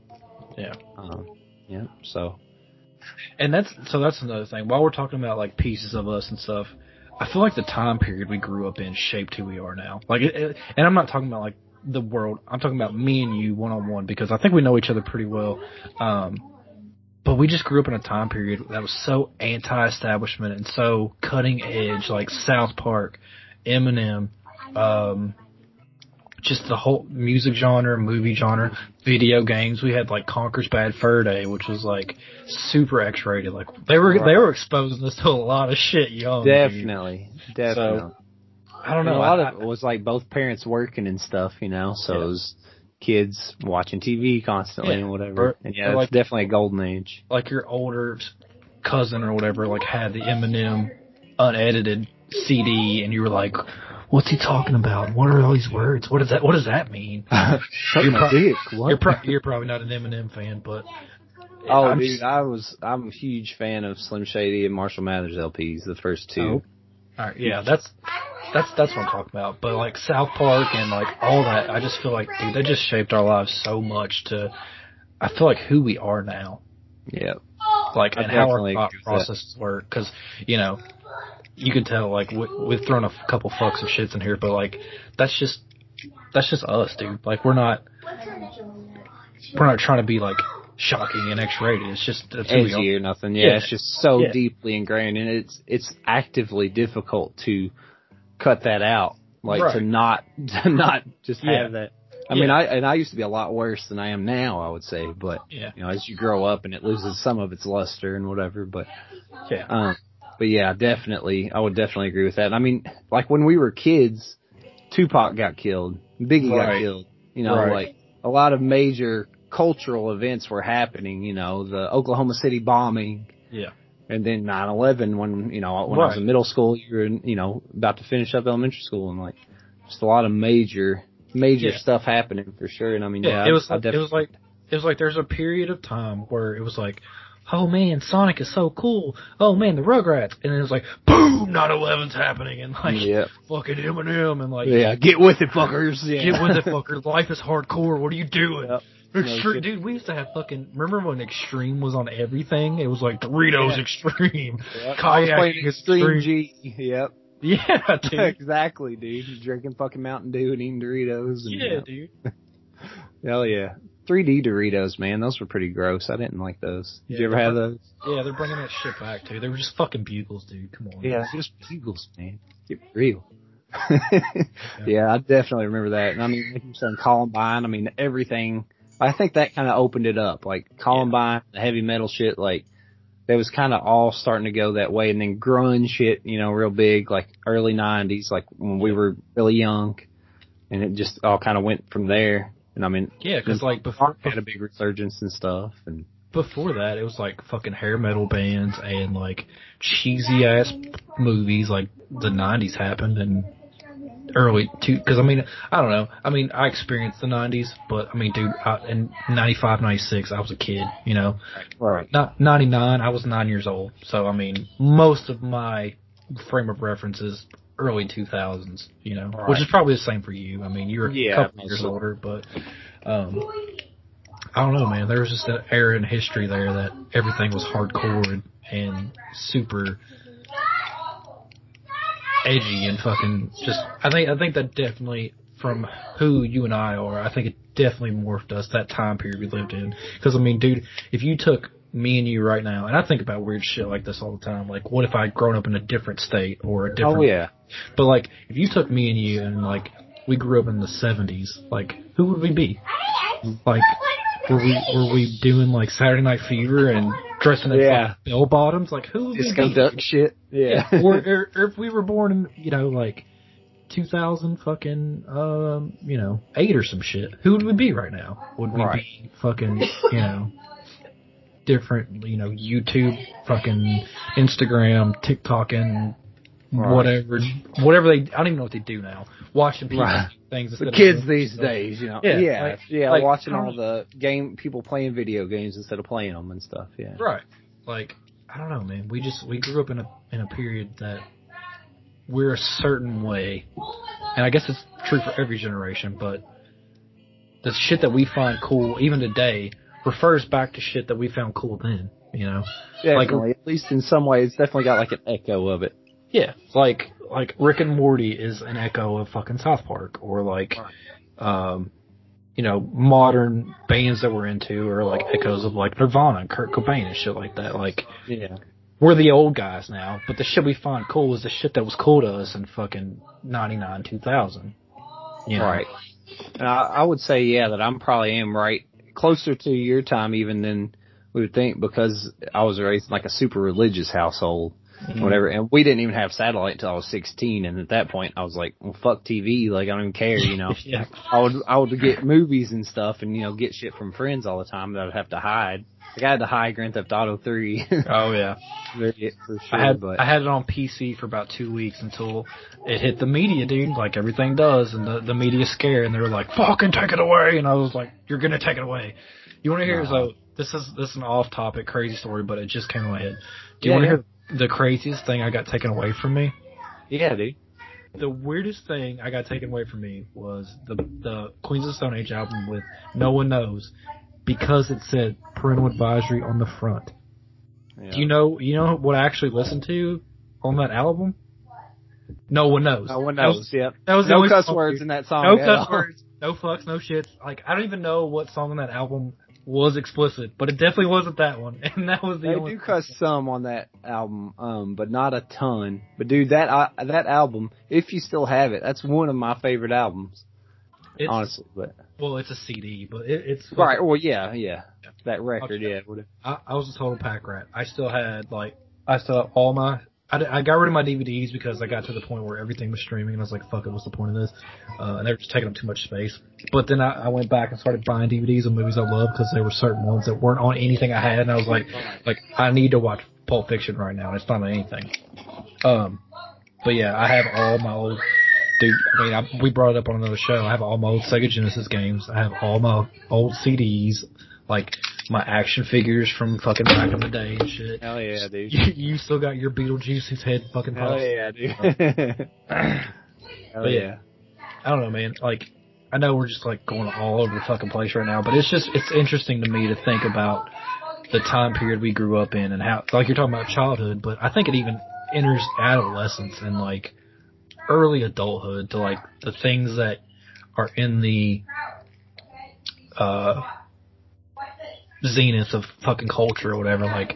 Yeah. Um, yeah. So. And that's, so that's another thing. While we're talking about like pieces of us and stuff, I feel like the time period we grew up in shaped who we are now. Like, it, it, and I'm not talking about like the world. I'm talking about me and you one on one because I think we know each other pretty well. Um, but we just grew up in a time period that was so anti-establishment and so cutting edge, like South Park, Eminem, um, just the whole music genre, movie genre, video games. We had like Conker's Bad Fur Day, which was like super X-rated. Like they were they were exposing us to a lot of shit young. Definitely, dude. definitely. So, I don't know. And a lot I, of it was like both parents working and stuff, you know. So yeah. it was kids watching TV constantly yeah. and whatever. Or, and yeah, it's like, definitely a golden age. Like your older cousin or whatever, like had the Eminem unedited CD, and you were like, "What's he talking about? What are all these words? What does that? What does that mean?" [LAUGHS] you're, pro- you're, pro- you're, probably not an Eminem fan, but. Oh, I'm dude, just, I was. I'm a huge fan of Slim Shady and Marshall Mathers LPs, the first two. Oh. All right, yeah, that's that's that's what I'm talking about. But like South Park and like all that, I just feel like dude, that just shaped our lives so much. To I feel like who we are now. Yeah. Like I and how our thought processes work, because you know, you can tell like we, we've thrown a couple fucks of shits in here, but like that's just that's just us, dude. Like we're not we're not trying to be like shocking and X-rated. It's just that's edgy or nothing. Yeah, yeah, it's just so yeah. deeply ingrained, and it's it's actively difficult to cut that out. Like right. to not to not just yeah. have that. I mean, I and I used to be a lot worse than I am now. I would say, but yeah. you know, as you grow up and it loses some of its luster and whatever. But yeah, um, but yeah, definitely, I would definitely agree with that. I mean, like when we were kids, Tupac got killed, Biggie right. got killed. You know, right. like a lot of major cultural events were happening, you know, the Oklahoma City bombing. Yeah. And then 9/11 when, you know, when right. I was in middle school, you were, you know, about to finish up elementary school and like just a lot of major major yeah. stuff happening for sure. And I mean, yeah, yeah it was I, I it was like it was like there's a period of time where it was like oh man, Sonic is so cool. Oh man, the Rugrats. And then it's like, boom, 9-11's happening and like, yep. fucking Eminem and like, yeah, get with it, fuckers. Yeah. Get with it, fuckers. Life is hardcore. What are you doing? Yep. Extreme, dude, we used to have fucking. Remember when Extreme was on everything? It was like Doritos yeah. Extreme, [LAUGHS] yep. kayak Extreme, Extreme G. Yep. [LAUGHS] Yeah, [LAUGHS] dude. exactly, dude. Drinking fucking Mountain Dew and eating Doritos. And, yeah, dude. Hell yeah. 3D Doritos, man. Those were pretty gross. I didn't like those. Did you ever have those? Yeah, they're bringing that shit back too. They were just fucking bugles, dude. Come on. Yeah, just bugles, man. Get real. yeah. [LAUGHS] yeah, I definitely remember that. And I mean, like you said, Columbine. I mean, everything I think that kind of opened it up. Like Columbine, yeah. the heavy metal shit, like that was kind of all starting to go that way. And then grunge shit, you know, real big, like early '90s, like when we were really young, and it just all kind of went from there. And I mean, yeah, because like before had a big resurgence and stuff, and before that, it was like fucking hair metal bands and like cheesy ass movies. Like the '90s happened, and early two because I mean I don't know. I mean I experienced the 90s but I mean dude I, in 95 96 I was a kid you know? Right. Not 99 I was nine years old. So I mean most of my frame of reference is early 2000s you know right. which is probably the same for you I mean you're yeah, a couple years older but um I don't know man there was just an era in history there that everything was hardcore and, and super edgy and fucking just. I think I think that definitely from who you and I are, I think it definitely morphed us that time period we lived in. Because I mean, dude, if you took me and you right now, and I think about weird shit like this all the time. Like, what if I'd grown up in a different state or a different? Oh yeah. But like, if you took me and you and like we grew up in the seventies, like who would we be? Like, were we were we doing like Saturday Night Fever and dressing in Yeah. fucking bell bottoms? Like, who would Disco we be? duck shit. Yeah. or, or or if we were born in you know like 2000 fucking um you know eight or some shit, who would we be right now? Would we Right. be fucking you know different you know YouTube fucking Instagram TikTok and Right. whatever whatever they I don't even know what they do now. Watching people Right. things the instead of kids these days, you know. Yeah, Yeah. like- yeah. like, watching all the game people playing video games instead of playing them and stuff. Yeah. Right. Like, I don't know, man. We just we grew up in a in a period that we're a certain way. And I guess it's true for every generation, but the shit that we find cool even today refers back to shit that we found cool then, you know? Definitely. At least in some ways, it's definitely got like an echo of it. Yeah. Like like Rick and Morty is an echo of fucking South Park or like um you know, modern bands that we're into are like echoes of like Nirvana and Kurt Cobain and shit like that. Like Yeah. we're the old guys now, but the shit we find cool is the shit that was cool to us in fucking 99, 2000. You know? Right. And I, I would say, yeah, that I'm probably am right closer to your time even than we would think because I was raised in like a super religious household, Mhm. whatever. And we didn't even have satellite until I was 16. And at that point, I was like, well, fuck TV. Like, I don't even care, you know. [LAUGHS] Yeah. I would, I would get movies and stuff and, you know, get shit from friends all the time that I'd have to hide. Like, I had to hide Grand Theft Auto 3 [LAUGHS] Oh yeah. for sure, I had but I had it on PC for about two weeks until it hit the media, dude, like everything does, and the the media scare, and they were like, "Fucking take it away," and I was like, "You're gonna take it away." You want to hear? Nah. So this is this is an off topic crazy story, but it just came to my head. Do you Yeah, want to yeah. hear the craziest thing I got taken away from me? yeah, dude. The weirdest thing I got taken away from me was the the Queens of Stone Age album with No One Knows because it said parental advisory on the front. Yeah. Do you know you know what I actually listened to on that album? No one knows. No one That was- knows. Yep. That was No cuss words in that song. No cuss all. words. No fucks. No shits. Like I don't even know what song on that album was explicit, but it definitely wasn't that one. [LAUGHS] And that was the They only. do cuss some on that album, um, but not a ton. But dude, that uh, that album, if you still have it, that's one of my favorite albums, It's, honestly. But Well, it's a CD, but it, it's right, well, yeah, yeah, that record, yeah. I, I was a total pack rat. I still had like I still have all my. I, I got rid of my DVDs because I got to the point where everything was streaming, and I was like, "Fuck it, what's the point of this?" Uh, and they were just taking up too much space. But then I, I went back and started buying DVDs of movies I loved because there were certain ones that weren't on anything I had, and I was like, "Like I need to watch Pulp Fiction right now, and it's not on anything." Um, but yeah, I have all my old. Dude, I mean, I, we brought it up on another show. I have all my old Sega Genesis games. I have all my old CDs, like my action figures from fucking back in the day and shit. Hell yeah, dude. You, you still got your Beetlejuice's head fucking Hell yeah, dude. [LAUGHS] Hell But yeah. I don't know, man. Like, I know we're just like going all over the fucking place right now, but it's just it's interesting to me to think about the time period we grew up in and how like you're talking about childhood, but I think it even enters adolescence and like early adulthood to like the things that are in the uh zenith of fucking culture or whatever, like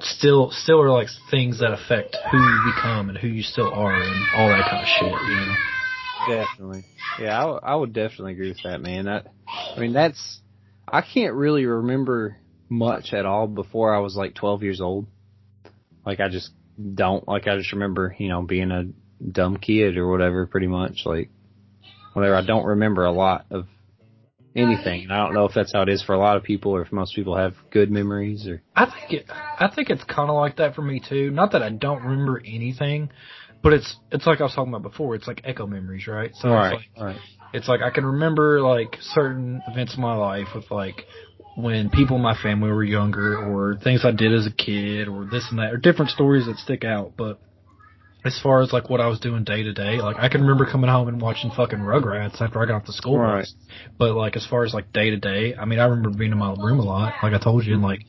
still still are like things that affect who you become and who you still are and all that kind of shit, you know. Definitely. Yeah, I, I would definitely agree with that, man. That, I mean, that's, I can't really remember much at all before I was like 12 years old. Like, I just don't, like, I just remember, you know, being a dumb kid or whatever, pretty much. Like, whatever. I don't remember a lot of anything. And I don't know if that's how it is for a lot of people or if most people have good memories or. I think it. I think it's kind of like that for me too. Not that I don't remember anything, but it's it's like I was talking about before. It's like echo memories, right? So it's like right. it's like I can remember like certain events in my life with like when people in my family were younger or things I did as a kid or this and that or different stories that stick out. But as far as like what I was doing day to day, like I can remember coming home and watching fucking Rugrats after I got off the school Right. bus. But like as far as like day to day, I mean I remember being in my room a lot, like I told you, and like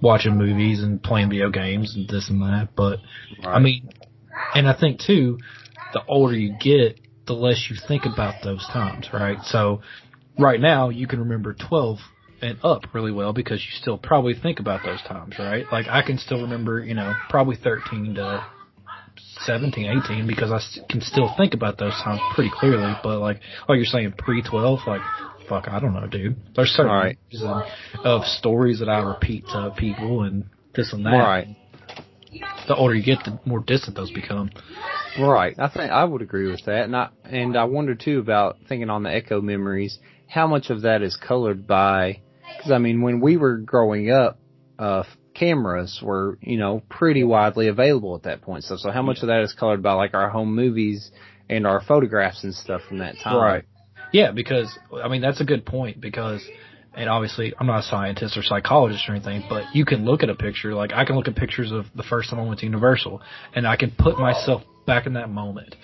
watching movies and playing video games and this and that. But I mean, and I think too, the older you get, the less you think about those times, right? So right now you can remember 12 and up really well because you still probably think about those times, right? Like I can still remember, you know, probably 13 to 17, 18 because I can still think about those times pretty clearly. But like, like you're saying pre 12, like, fuck, I don't know, dude. There's certain Right. of, of stories that I repeat to people and this and that. Right. The older you get, the more distant those become. Right. I think I would agree with that. And I, and I wonder too about thinking on the echo memories, how much of that is colored by, cause I mean, when we were growing up, uh, cameras were, you know, pretty widely available at that point. So, so how much of that is colored by like our home movies and our photographs and stuff from that time? Right. Yeah, because I mean that's a good point because and obviously I'm not a scientist or psychologist or anything, but you can look at a picture, like I can look at pictures of the first time I went to Universal and I can put myself back in that moment.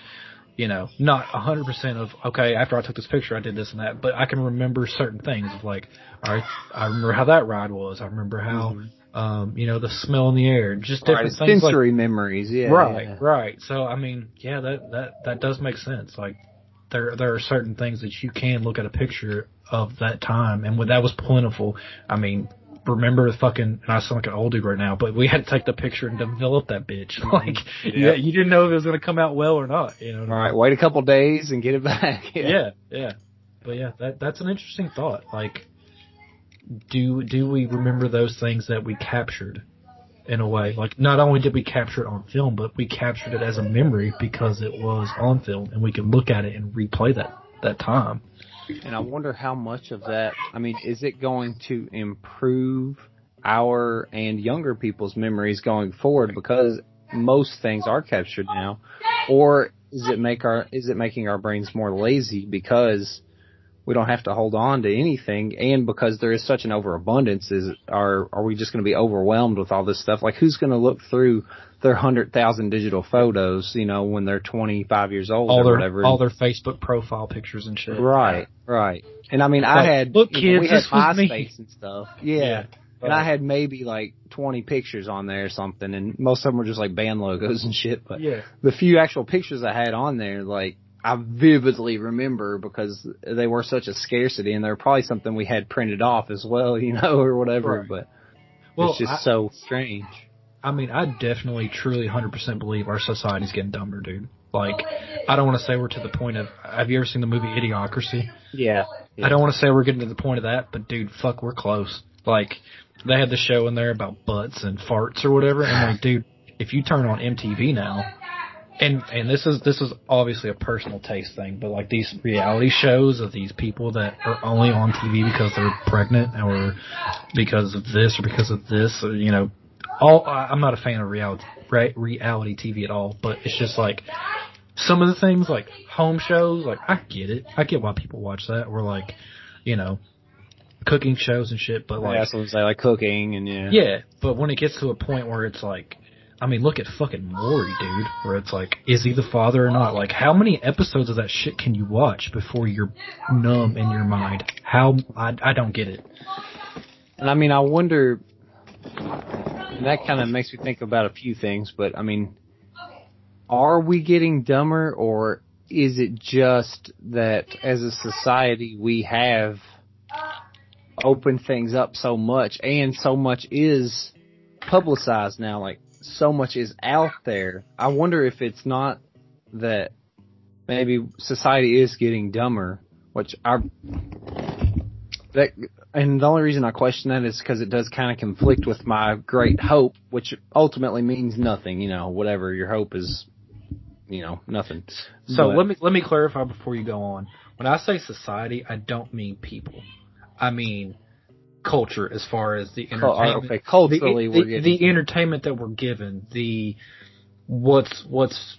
You know, not a hundred percent of okay, after I took this picture I did this and that, but I can remember certain things of like, alright, I remember how that ride was, I remember how mm-hmm. Um, you know, the smell in the air, just different It's things like sensory memories. Yeah. right, yeah. right. So I mean, yeah, that that that does make sense. Like there there are certain things that you can look at a picture of that time, and when that was plentiful, I mean, remember the fucking. And I sound like an old dude right now, but we had to take the picture and develop that bitch. [LAUGHS] Like, yeah, you didn't know if it was going to come out well or not. You know. All right, I mean? Wait a couple days and get it back. [LAUGHS] Yeah, yeah. But yeah, that that's an interesting thought. Like, do do we remember those things that we captured in a way? Like, not only did we capture it on film, but we captured it as a memory because it was on film, and we can look at it and replay that that time. And I wonder how much of that, I mean, is it going to improve our and younger people's memories going forward because most things are captured now? Or is it make our, is it making our brains more lazy because we don't have to hold on to anything and because there is such an overabundance is are are we just going to be overwhelmed with all this stuff like who's going to look through their 100,000 digital photos you know when they're 25 years old All or their whatever all their Facebook profile pictures and shit. Right, right. And I mean, I had look, you know, we kids, had this was me. MySpace and stuff. [LAUGHS] Yeah. Yeah. And I had maybe like 20 pictures on there or something, and most of them were just like band logos and shit. But Yeah. the few actual pictures I had on there, like I vividly remember because they were such a scarcity, and they were probably something we had printed off as well, [LAUGHS] you know, or whatever. Right. But Well, it's just I- so strange. I mean, I definitely, truly, hundred percent believe our society's getting dumber, dude. Like, I don't want to say we're to the point of. Have you ever seen the movie Idiocracy? Yeah. I don't want to say we're getting to the point of that, but dude, fuck, we're close. Like, they had the show in there about butts and farts or whatever, and like, dude, if you turn on MTV now, and and this is this is obviously a personal taste thing, but like these reality shows of these people that are only on TV because they're pregnant or because of this or because of this, or, you know, all I- I'm not a fan of reality re- reality TV at all, but it's just like some of the things like home shows, like I get it, I get why people watch that, or like, you know, cooking shows and shit, but like yeah, like, like cooking and yeah. yeah, but when it gets to a point where it's like, I mean, look at fucking Maury, dude. Where it's like, is he the father or not? Like, how many episodes of that shit can you watch before you're numb in your mind? How I I don't get it. And I mean, I wonder. That kind of makes me think about a few things, but I mean, are we getting dumber, or is it just that as a society we have opened things up so much, and so much is publicized now, like so much is out there. I wonder if it's not that maybe society is getting dumber, which I that and the only reason I question that is because it does kind of conflict with my great hope, which ultimately means nothing. You know, whatever your hope is, you know, nothing. So But- let me let me clarify before you go on. When I say society, I don't mean people. I mean culture as far as the uh, entertainment. okay, culturally the, we're the, getting the entertainment that we're given, the what's what's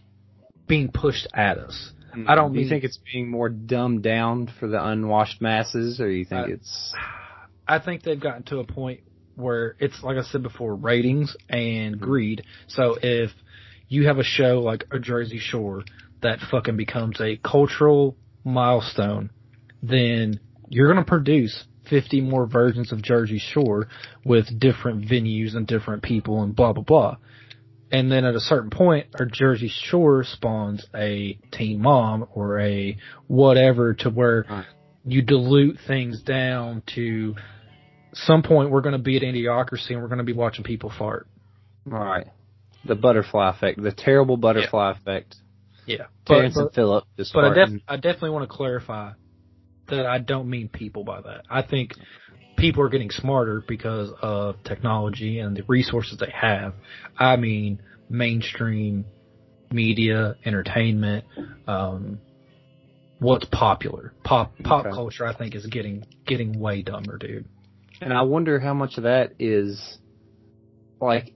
being pushed at us. I don't Do you mean- think it's being more dumbed down for the unwashed masses, or you think Uh, it's I think they've gotten to a point where it's like I said before, ratings and greed. So if you have a show like a Jersey Shore that fucking becomes a cultural milestone, then you're gonna produce 50 more versions of Jersey Shore with different venues and different people and blah blah blah. And then at a certain point, our Jersey Shore spawns a Teen Mom or a whatever to where Right. you dilute things down to some point we're going to be at Idiocracy and we're going to be watching people fart. Right. The butterfly effect, the terrible butterfly effect. Yeah. Terrance But, and Phillip just but I, def- I definitely want to clarify that I don't mean people by that. I think people are getting smarter because of technology and the resources they have. I mean mainstream media, entertainment, um, what's popular. Pop pop Okay. culture I think is getting getting way dumber, dude. And I wonder how much of that is like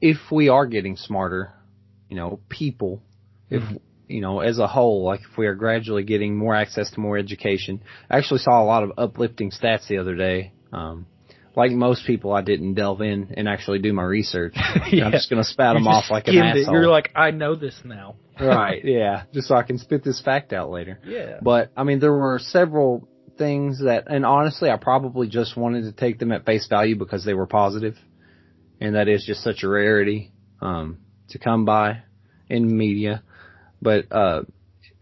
if we are getting smarter, you know, people, if Mhm. You know, as a whole, like if we are gradually getting more access to more education. I actually saw a lot of uplifting stats the other day. Um like most people, I didn't delve in and actually do my research. [LAUGHS] I'm just gonna spout them off like an skimmed it. asshole. You're like, I know this now. [LAUGHS] right, yeah, just so I can spit this fact out later. Yeah. But I mean, there were several things that, and honestly, I probably just wanted to take them at face value because they were positive, and that is just such a rarity um, to come by in media. But uh,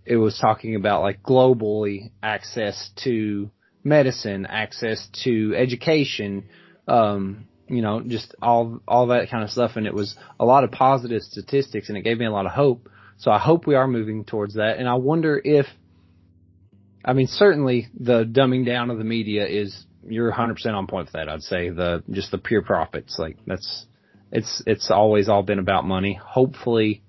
it was talking about like globally access to medicine, access to education, um, you know, just all all that kind of stuff, and it was a lot of positive statistics, and it gave me a lot of hope. So I hope we are moving towards that, and I wonder if I mean, certainly the dumbing down of the media is you're 100% on point with that. I'd say the just the pure profits, like that's it's it's always all been about money. Hopefully,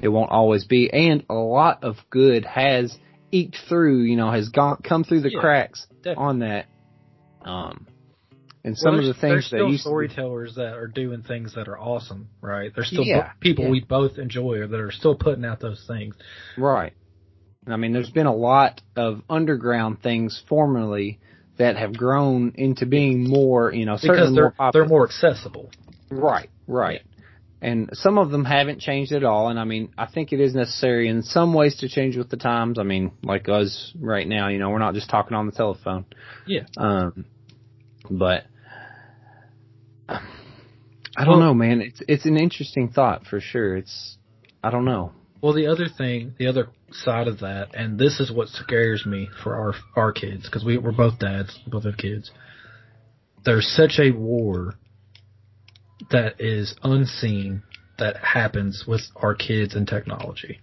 it won't always be, and a lot of good has eked through. You know, has gone come through the Yeah, cracks definitely. on that. Um, and some Well, of the things that storytellers that are doing things that are awesome, right? There's still Yeah, bo- people yeah. we both enjoy that are still putting out those things. Right. I mean, there's been a lot of underground things formerly that have grown into being more, you know, Because they're more they're more accessible. Right, right. And some of them haven't changed at all. And I mean, I think it is necessary in some ways to change with the times. I mean, like us right now, you know, we're not just talking on the telephone. Yeah. Um, but I don't Well- know, man. It's it's an interesting thought for sure. It's I don't know. Well, the other thing, the other side of that, and this is what scares me for our our kids because we we're both dads, both have kids. There's such a war that is unseen that happens with our kids and technology.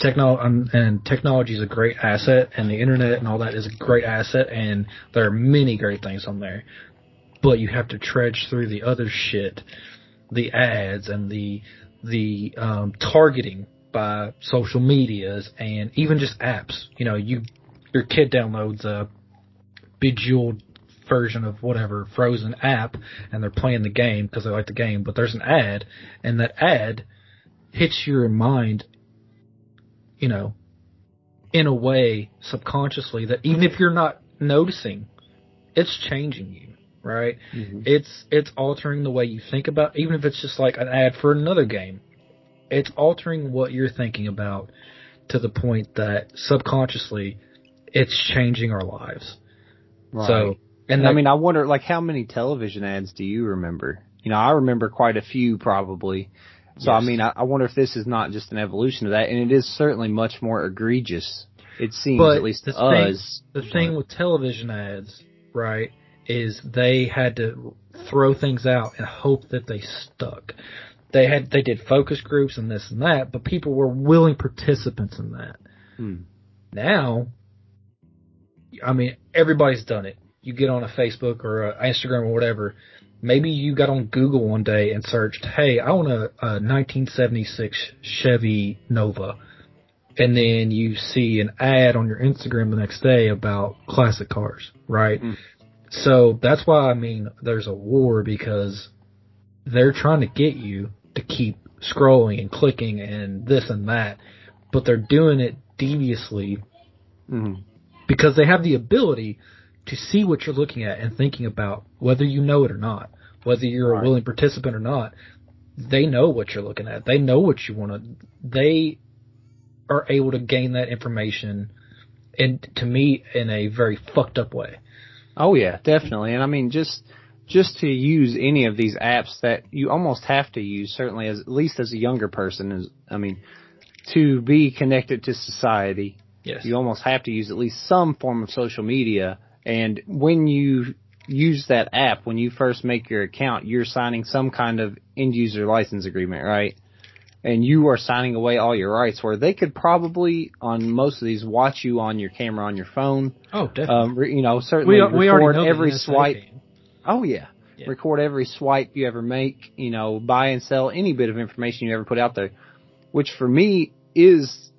Techno um, and technology is a great asset, and the internet and all that is a great asset, and there are many great things on there. But you have to trudge through the other shit, the ads and the the um, targeting by social medias and even just apps. You know, you your kid downloads a bejeweled version of whatever Frozen app, and they're playing the game because they like the game. But there's an ad, and that ad hits your mind. You know, in a way subconsciously that even if you're not noticing, it's changing you, right? Mm-hmm. It's it's altering the way you think about even if it's just like an ad for another game. It's altering what you're thinking about to the point that subconsciously it's changing our lives. Right. So And I mean, I wonder, like, how many television ads do you remember? You know, I remember quite a few probably. So, I mean, I, I wonder if this is not just an evolution of that, and it is certainly much more egregious. It seems, But at least to the thing- us. the thing with television ads, right, is they had to throw things out and hope that they stuck. They had they did focus groups and this and that, but people were willing participants in that. Hmm. Now, I mean, everybody's done it. You get on a Facebook or a Instagram or whatever. Maybe you got on Google one day and searched, "Hey, I want a, a 1976 Chevy Nova," and then you see an ad on your Instagram the next day about classic cars, right? Mm. So that's why I mean there's a war because they're trying to get you to keep scrolling and clicking and this and that, but they're doing it deviously Mhm. because they have the ability to see what you're looking at and thinking about whether you know it or not, whether you're Right. a willing participant or not. They know what you're looking at. They know what you want to. They are able to gain that information, and to me, in a very fucked up way. Oh yeah, definitely. And I mean, just just to use any of these apps that you almost have to use, certainly as at least as a younger person, is I mean, to be connected to society, Yes. you almost have to use at least some form of social media. And when you use that app, when you first make your account, you're signing some kind of end user license agreement, right? And you are signing away all your rights where they could probably on most of these watch you on your camera on your phone. oh, definitely. Um, you know, certainly we, we already record know every swipe. Oh yeah. Yeah. Record every swipe you ever make, you know, buy and sell any bit of information you ever put out there, which for me is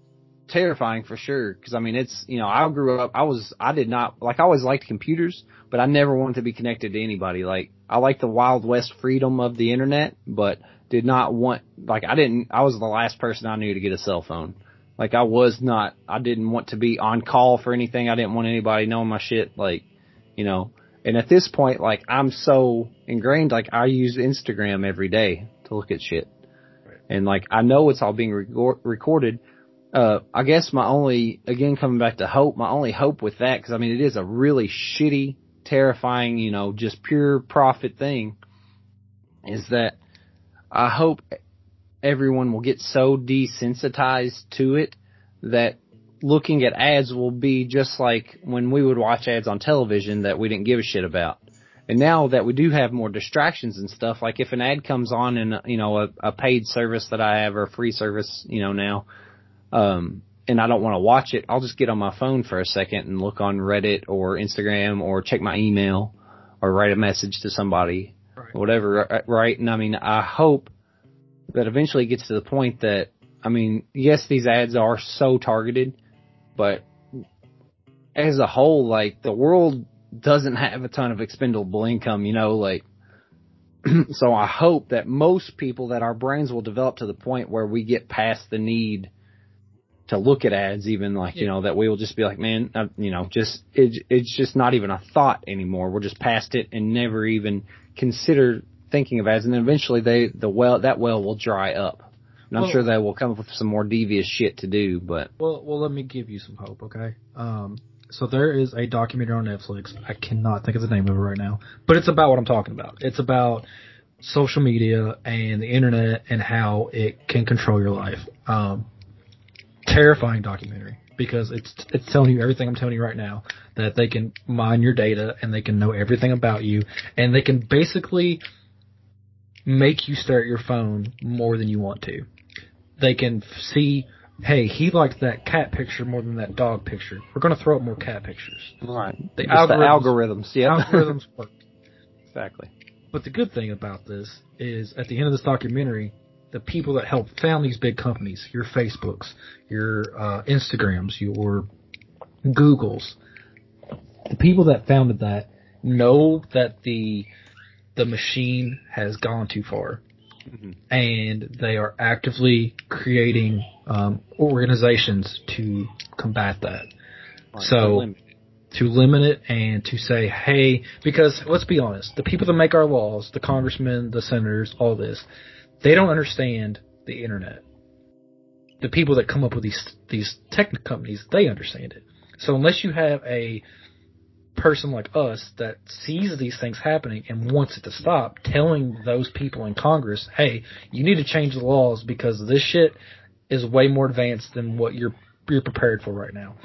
terrifying for sure. Cause I mean, it's, you know, I grew up, I was, I did not, like I always liked computers, but I never wanted to be connected to anybody. Like I like the wild west freedom of the internet, but did not want, like I didn't, I was the last person I knew to get a cell phone. Like I was not, I didn't want to be on call for anything. I didn't want anybody knowing my shit. Like, you know, and at this point, like I'm so ingrained, like I use Instagram every day to look at shit. And like I know it's all being recor- recorded. Uh, I guess my only, again coming back to hope, my only hope with that, cause I mean it is a really shitty, terrifying, you know, just pure profit thing, is that I hope everyone will get so desensitized to it that looking at ads will be just like when we would watch ads on television that we didn't give a shit about. And now that we do have more distractions and stuff, like if an ad comes on in, you know, a, a paid service that I have or a free service, you know, now, um, and I don't want to watch it, I'll just get on my phone for a second and look on Reddit or Instagram or check my email or write a message to somebody Right. or whatever, right? And I mean, I hope that eventually it gets to the point that, I mean, yes, these ads are so targeted, but as a whole, like the world doesn't have a ton of expendable income, you know, like, [CLEARS THROAT] so I hope that most people that our brains will develop to the point where we get past the need to look at ads even like, you know, that we will just be like, man, uh, you know, just, it, it's just not even a thought anymore. We're just past it and never even consider thinking of ads. And then eventually they, the well, that well will dry up. And I'm Well- sure they will come up with some more devious shit to do, but Well, well, let me give you some hope, okay? Um, so there is a documentary on Netflix. I cannot think of the name of it right now, but it's about what I'm talking about. It's about social media and the internet and how it can control your life. Um, terrifying documentary because it's it's telling you everything I'm telling you right now that they can mine your data and they can know everything about you and they can basically make you stare at your phone more than you want to. They can see, hey, he liked that cat picture more than that dog picture. We're going to throw up more cat pictures. right. The Just the algorithms- algorithms. Yeah. Algorithms work. [LAUGHS] exactly. But the good thing about this is at the end of this documentary, the people that helped found these big companies, your Facebooks, your uh, Instagrams, your Googles, the people that founded that know that the the machine has gone too far, Mhm. and they are actively creating um, organizations to combat that Right. So- Limit. to limit it and to say, hey, because let's be honest, the people that make our laws, the congressmen, the senators, all this, they don't understand the internet. The people that come up with these these tech companies, they understand it. So unless you have a person like us that sees these things happening and wants it to stop, telling those people in Congress, hey, you need to change the laws because this shit is way more advanced than what you're you're prepared for right now.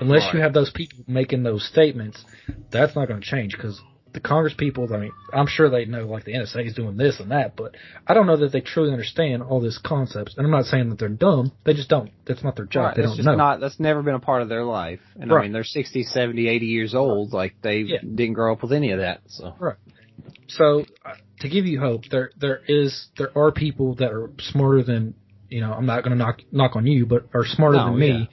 Unless you have those people making those statements, that's not going to change because the Congress people, I mean, I'm sure they know like the NSA is doing this and that, but I don't know that they truly understand all these concepts. And I'm not saying that they're dumb. They just don't. That's not their job. Right. They That's don't just know. not, that's never been a part of their life. And Right. I mean, they're 60, 70, 80 years old. Like they Yeah. didn't grow up with any of that. So. So uh, to give you hope, there there is there are people that are smarter than you know. I'm not going to knock knock on you, but are smarter No, than me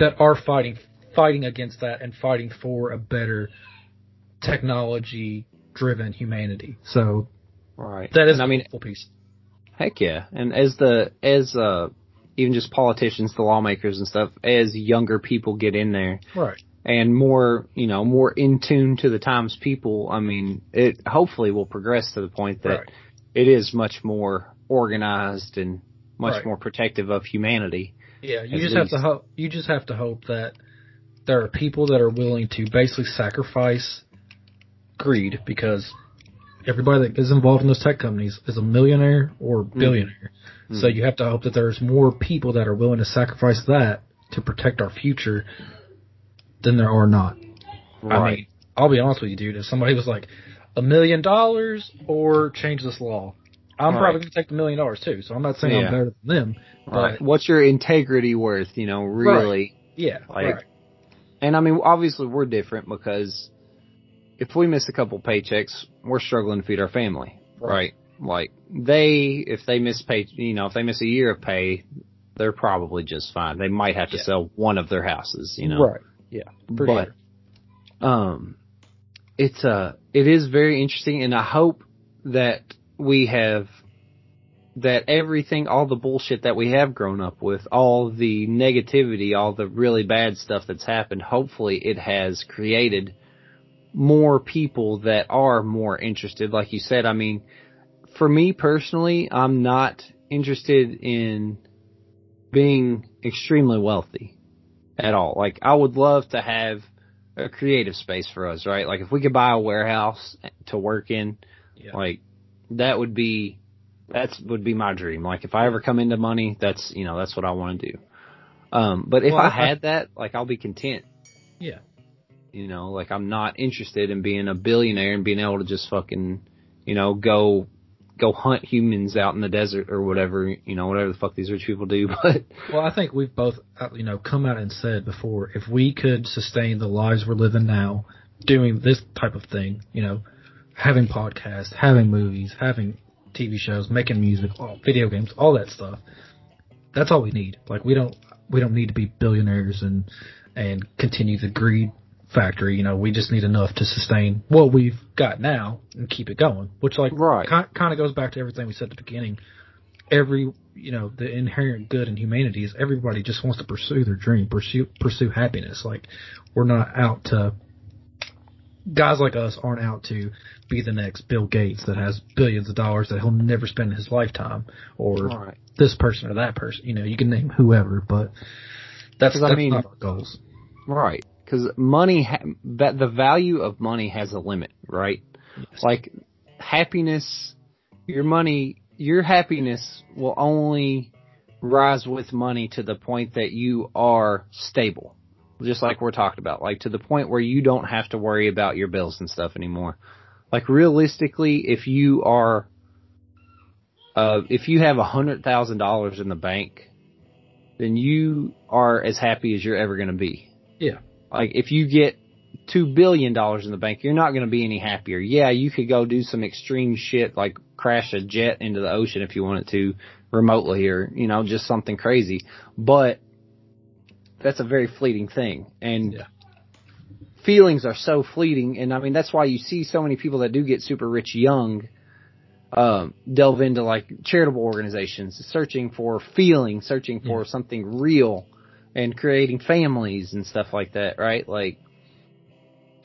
that are fighting fighting against that and fighting for a better technology driven humanity. So Right. that is and I a mean, hopeful piece. Heck yeah. And as the, as, uh, even just politicians, the lawmakers and stuff, as younger people get in there Right. and more, you know, more in tune to the times people, I mean, it hopefully will progress to the point that Right. it is much more organized and much Right. more protective of humanity. Yeah, you just have to hope. You just have to hope that there are people that are willing to basically sacrifice greed because everybody that is involved in those tech companies is a millionaire or mm-hmm. billionaire. Mm-hmm. So you have to hope that there's more people that are willing to sacrifice that to protect our future than there are not. Right. I mean, I'll be honest with you, dude. If somebody was like a million dollars or change this law, I'm right. probably going to take the million dollars too. So I'm not saying yeah. I'm better than them. But right. what's your integrity worth? You know, really? Yeah. Like, right. and I mean, obviously we're different because if we miss a couple paychecks, we're struggling to feed our family, right? Like they, if they miss pay, you know, if they miss a year of pay, they're probably just fine. They might have to yeah. sell one of their houses, you know. Right. Yeah. but sure. um, it's uh, it is very interesting, and I hope that we have that everything, all the bullshit that we have grown up with, all the negativity, all the really bad stuff that's happened, hopefully it has created more people that are more interested. Like you said, I mean, for me personally, I'm not interested in being extremely wealthy at all. Like I would love to have a creative space for us, right? Like if we could buy a warehouse to work in, yeah. like that would be that's would be my dream. Like if I ever come into money, that's you know that's what I want to do. Um, but if well, I, I had that, like I'll be content. Yeah. You know, like I'm not interested in being a billionaire and being able to just fucking, you know, go go hunt humans out in the desert or whatever, you know, whatever the fuck these rich people do. [LAUGHS] But well, I think we've both, uh, you know, come out and said before, if we could sustain the lives we're living now, doing this type of thing, you know, having podcasts, having movies, having TV shows, making music, video games, all that stuff. That's all we need. Like we don't we don't need to be billionaires and and continue the greed factory. You know, we just need enough to sustain what we've got now and keep it going. Which like right. kind of goes back to everything we said at the beginning. Every you know the inherent good in humanity is everybody just wants to pursue their dream, pursue pursue happiness. Like we're not out to guys like us aren't out to be the next Bill Gates that has billions of dollars that he'll never spend in his lifetime, or right. this person or that person. You know, you can name whoever, but that's, that's I mean, not our goals. Right. Because money, ha- that the value of money has a limit, right? Yes. Like happiness, your money, your happiness will only rise with money to the point that you are stable just like we're talking about, like to the point where you don't have to worry about your bills and stuff anymore. Like realistically, if you are, uh, if you have a hundred thousand dollars in the bank, then you are as happy as you're ever going to be. Yeah. Like if you get two billion dollars in the bank, you're not going to be any happier. Yeah, you could go do some extreme shit like crash a jet into the ocean if you wanted to remotely or, you know, just something crazy. But that's a very fleeting thing. And yeah. feelings are so fleeting. And I mean, that's why you see so many people that do get super rich young, um, delve into like charitable organizations, searching for feeling, searching for yeah. something real and creating families and stuff like that, right? Like,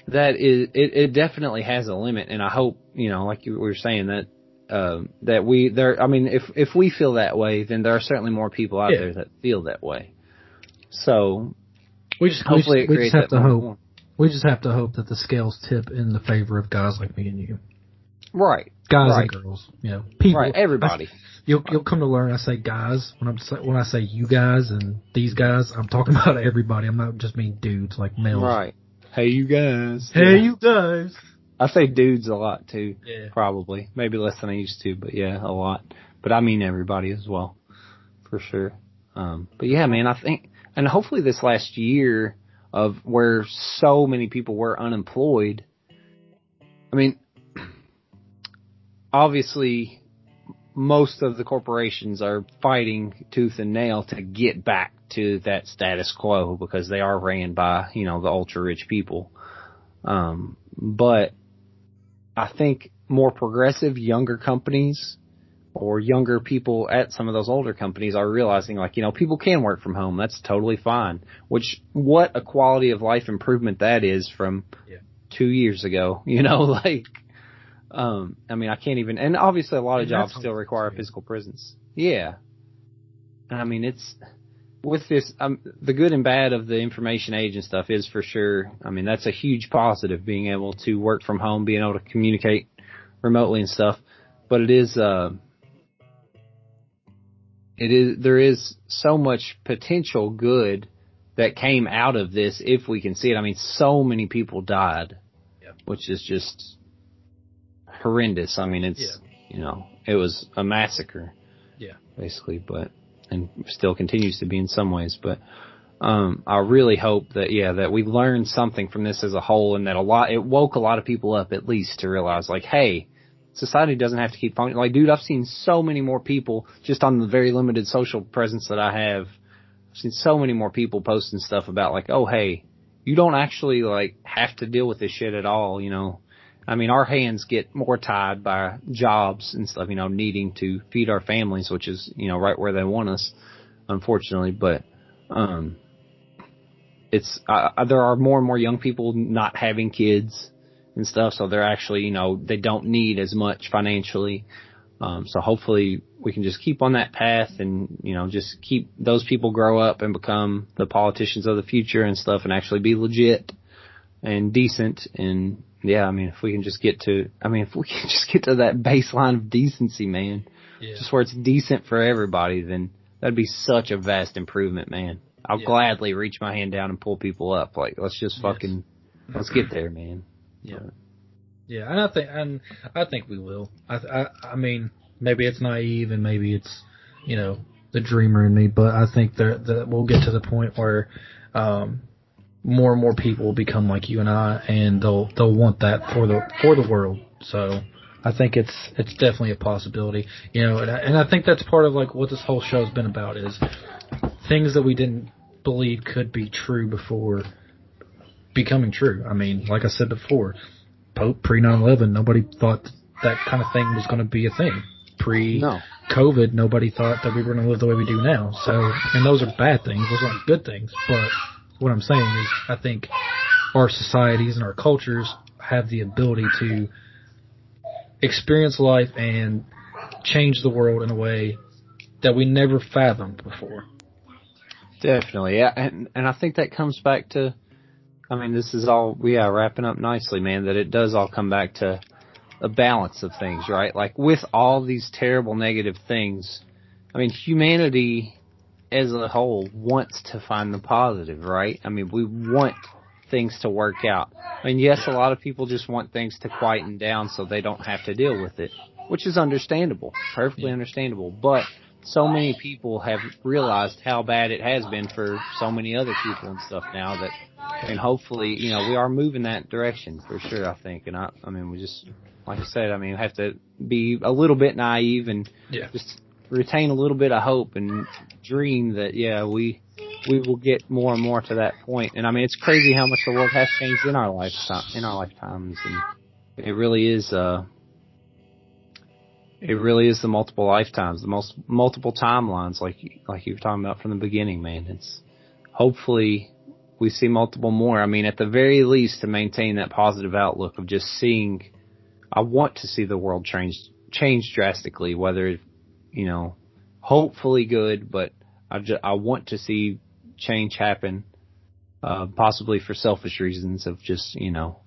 that is, it, it definitely has a limit. And I hope, you know, like you were saying that, um, that we there. I mean, if if we feel that way, then there are certainly more people out yeah. there that feel that way. So we just hopefully we, we just have to hope. More. We just have to hope that the scales tip in the favor of guys like me and you. Right. Guys right. and girls, you know, people. Right. Everybody. I, you'll you'll come to learn. I say guys when I'm when I say you guys and these guys, I'm talking [LAUGHS] about everybody. I'm not just mean dudes like males. Right. Hey, you guys. Hey, yeah. you guys. I say dudes a lot too. Yeah. Probably. Maybe less than I used to, but yeah, a lot. But I mean everybody as well. For sure. Um, but yeah, man, I think and hopefully this last year of where so many people were unemployed. I mean, obviously most of the corporations are fighting tooth and nail to get back to that status quo because they are ran by, you know, the ultra rich people. Um, but I think more progressive younger companies or younger people at some of those older companies are realizing like, you know, people can work from home. That's totally fine. Which, what a quality of life improvement that is from yeah. two years ago, [LAUGHS] you know, like, um, I mean, I can't even, and obviously a lot of and jobs still require physical presence. Yeah. And I mean, it's, with this, um, the good and bad of the information age and stuff is for sure. I mean, that's a huge positive being able to work from home, being able to communicate remotely and stuff. But it is, uh, it is, there is so much potential good that came out of this if we can see it. I mean, so many people died, Yeah. which is just horrendous. I mean, it's, Yeah. you know, it was a massacre. Yeah. Basically, but, and still continues to be in some ways, but, um, I really hope that, yeah, that we learned something from this as a whole and that a lot, it woke a lot of people up at least to realize like, hey, society doesn't have to keep functioning. Like, dude, I've seen so many more people just on the very limited social presence that I have. I've seen so many more people posting stuff about like, oh, hey, you don't actually like have to deal with this shit at all, you know. I mean, our hands get more tied by jobs and stuff, you know, needing to feed our families, which is, you know, right where they want us, unfortunately. But, um, it's, uh, there are more and more young people not having kids and stuff, so they're actually, you know, they don't need as much financially. Um, so hopefully we can just keep on that path and, you know, just keep those people grow up and become the politicians of the future and stuff and actually be legit and decent. And yeah, I mean, if we can just get to, I mean, if we can [LAUGHS] just get to that baseline of decency, man, Yeah. just where it's decent for everybody, then that'd be such a vast improvement, man. I'll Yeah. gladly reach my hand down and pull people up. Like, let's just Yes. fucking, let's get there, man. Yeah. Yeah, and I think and I think we will. I I I mean, maybe it's naive and maybe it's you know the dreamer in me, but I think that that we'll get to the point where um, more and more people will become like you and I, and they'll they'll want that for the for the world. So I think it's it's definitely a possibility, you know, and I, and I think that's part of like what this whole show's been about is things that we didn't believe could be true before becoming true. I mean, like I said before, Pope pre 9/11, nobody thought that kind of thing was going to be a thing. Pre No. COVID, nobody thought that we were going to live the way we do now. So, and those are bad things. Those aren't good things. But what I'm saying is, I think our societies and our cultures have the ability to experience life and change the world in a way that we never fathomed before. Definitely, yeah, and and I think that comes back to, I mean, this is all yeah wrapping up nicely, man. That it does all come back to a balance of things, right? Like with all these terrible negative things, I mean, humanity as a whole wants to find the positive, right? I mean, we want things to work out. I mean, yes, a lot of people just want things to quieten down so they don't have to deal with it, which is understandable, perfectly understandable. But so many people have realized how bad it has been for so many other people and stuff now that, and hopefully, you know, we are moving that direction for sure, I think. And I, I mean, we just, like I said, I mean, have to be a little bit naive and Yeah. just retain a little bit of hope and dream that, yeah, we, we will get more and more to that point. And I mean, it's crazy how much the world has changed in our lifetime, in our lifetimes. And it really is, uh, it really is the multiple lifetimes, the most multiple timelines, like like you were talking about from the beginning, man. It's hopefully we see multiple more. I mean, at the very least, to maintain that positive outlook of just seeing. I want to see the world change change drastically, whether you know, hopefully good, but I just, I want to see change happen, uh, possibly for selfish reasons of just you know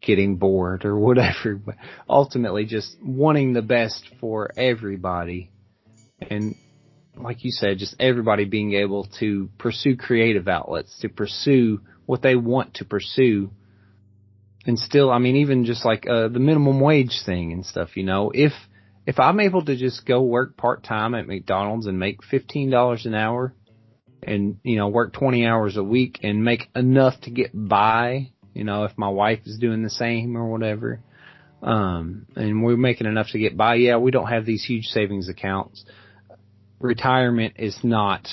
getting bored or [LAUGHS] whatever, but ultimately just wanting the best for everybody. And like you said, just everybody being able to pursue creative outlets, to pursue what they want to pursue. And still, I mean, even just like, uh, the minimum wage thing and stuff, you know, if, if I'm able to just go work part time at McDonald's and make $15 an hour and, you know, work 20 hours a week and make enough to get by you know, if my wife is doing the same or whatever. Um, and we're making enough to get by. Yeah, we don't have these huge savings accounts. Retirement is not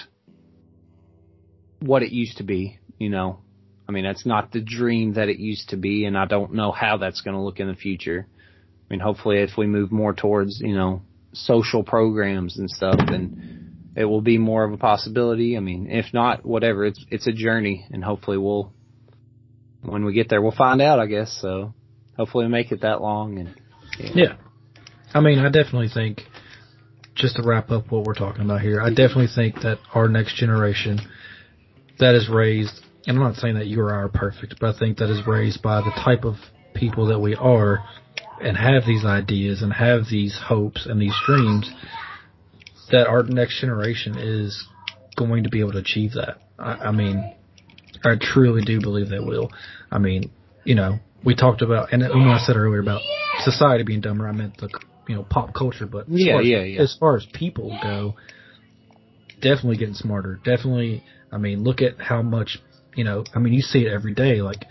what it used to be, you know. I mean, that's not the dream that it used to be, and I don't know how that's going to look in the future. Mean, hopefully if we move more towards, you know, social programs and stuff, then it will be more of a possibility. I mean, if not, whatever, it's, it's a journey, and hopefully we'll, when we get there, we'll find out, I guess. So hopefully we make it that long. And Yeah. I mean, I definitely think, just to wrap up what we're talking about here, I definitely think that our next generation that is raised, and I'm not saying that you or I are perfect, but I think that is raised by the type of people that we are, and have these ideas and have these hopes and these dreams that our next generation is going to be able to achieve that. I, I mean, I truly do believe they will. I mean, you know, we talked about, and when I said earlier about society being dumber, I meant the, you know, pop culture, but Yeah, as, yeah, yeah. as far as people go, definitely getting smarter. Definitely, I mean, look at how much, you know, I mean, you see it every day, like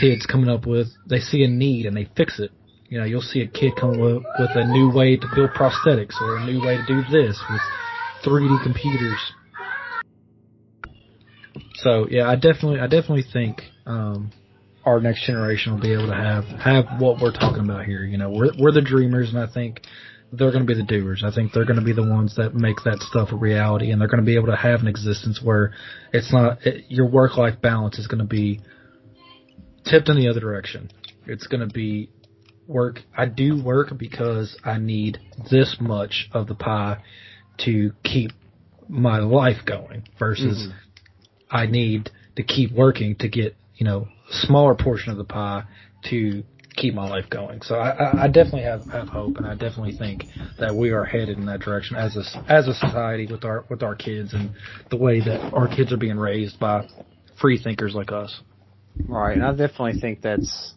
kids coming up with, they see a need and they fix it. You know, you'll see a kid come with, with a new way to build prosthetics or a new way to do this with 3D computers. So yeah, I definitely, I definitely think, um, our next generation will be able to have, have what we're talking about here. You know, we're, we're the dreamers and I think they're going to be the doers. I think they're going to be the ones that make that stuff a reality and they're going to be able to have an existence where it's not, it, your work life balance is going to be tipped in the other direction. It's going to be work. I do work because I need this much of the pie to keep my life going versus Mhm. I need to keep working to get, you know, a smaller portion of the pie to keep my life going. So I, I, I definitely have, have hope and I definitely think that we are headed in that direction as a, as a society with our, with our kids and the way that our kids are being raised by free thinkers like us. Right, and I definitely think that's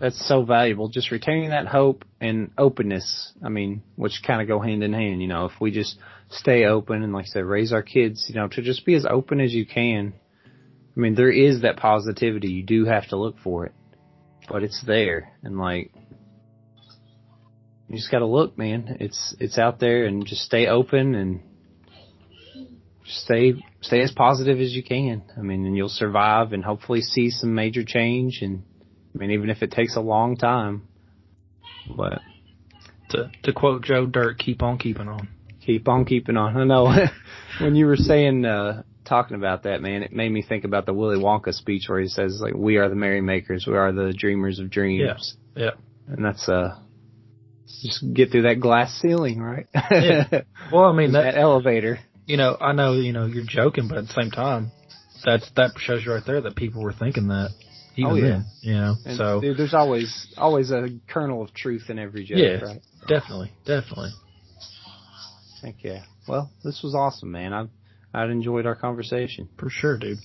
that's so valuable. Just retaining that hope and openness. I mean, which kind of go hand in hand. You know, if we just stay open and, like I said, raise our kids, you know, to just be as open as you can. I mean, there is that positivity. You do have to look for it, but it's there, and like you just got to look, man. It's it's out there, and just stay open and stay stay as positive as you can. I mean, and you'll survive and hopefully see some major change. And I mean, even if it takes a long time, but To, to quote Joe Dirt, keep on keeping on. keep on keeping on. [LAUGHS] I know [LAUGHS] when you were saying uh talking about that, man, it made me think about the Willy Wonka speech where he says like, "We are the merrymakers. We are the dreamers of dreams." Yeah. yeah. And that's uh. Just get through that glass ceiling, right? Yeah. Well, I mean, [LAUGHS] that, that, elevator. You know, I know, you know, you're joking, but at the same time, that's, that shows you right there that people were thinking that even Oh, yeah. then, you know, And so dude, there's always always a kernel of truth in every joke, Yeah. right? definitely, definitely. Heck yeah. Well, this was awesome, man. I've I've enjoyed our conversation. For sure, dude.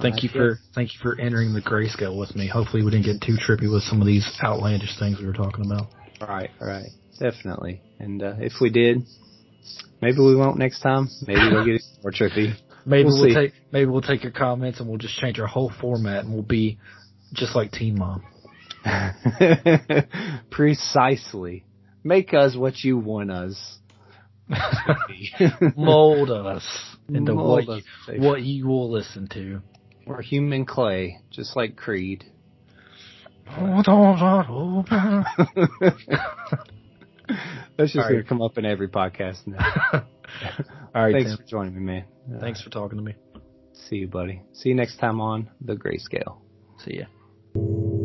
Thank you for, thank you for entering the grayscale with me. Hopefully we didn't get too trippy with some of these outlandish things we were talking about. Right, right. Definitely. And uh, if we did, maybe we won't next time. Maybe we'll get more trippy. [LAUGHS] Maybe We'll we'll, take, maybe we'll take your comments and we'll just change our whole format and we'll be just like Teen Mom. [LAUGHS] Precisely. Make us what you want us. [LAUGHS] Mold us into Mold what, us, you, what you will listen to. We're human clay, just like Creed. [LAUGHS] That's just All gonna come up in every podcast now. [LAUGHS] All right, Thanks Tim. for joining me, man. Uh, Thanks for talking to me. See you, buddy. See you next time on The Grayscale. See ya.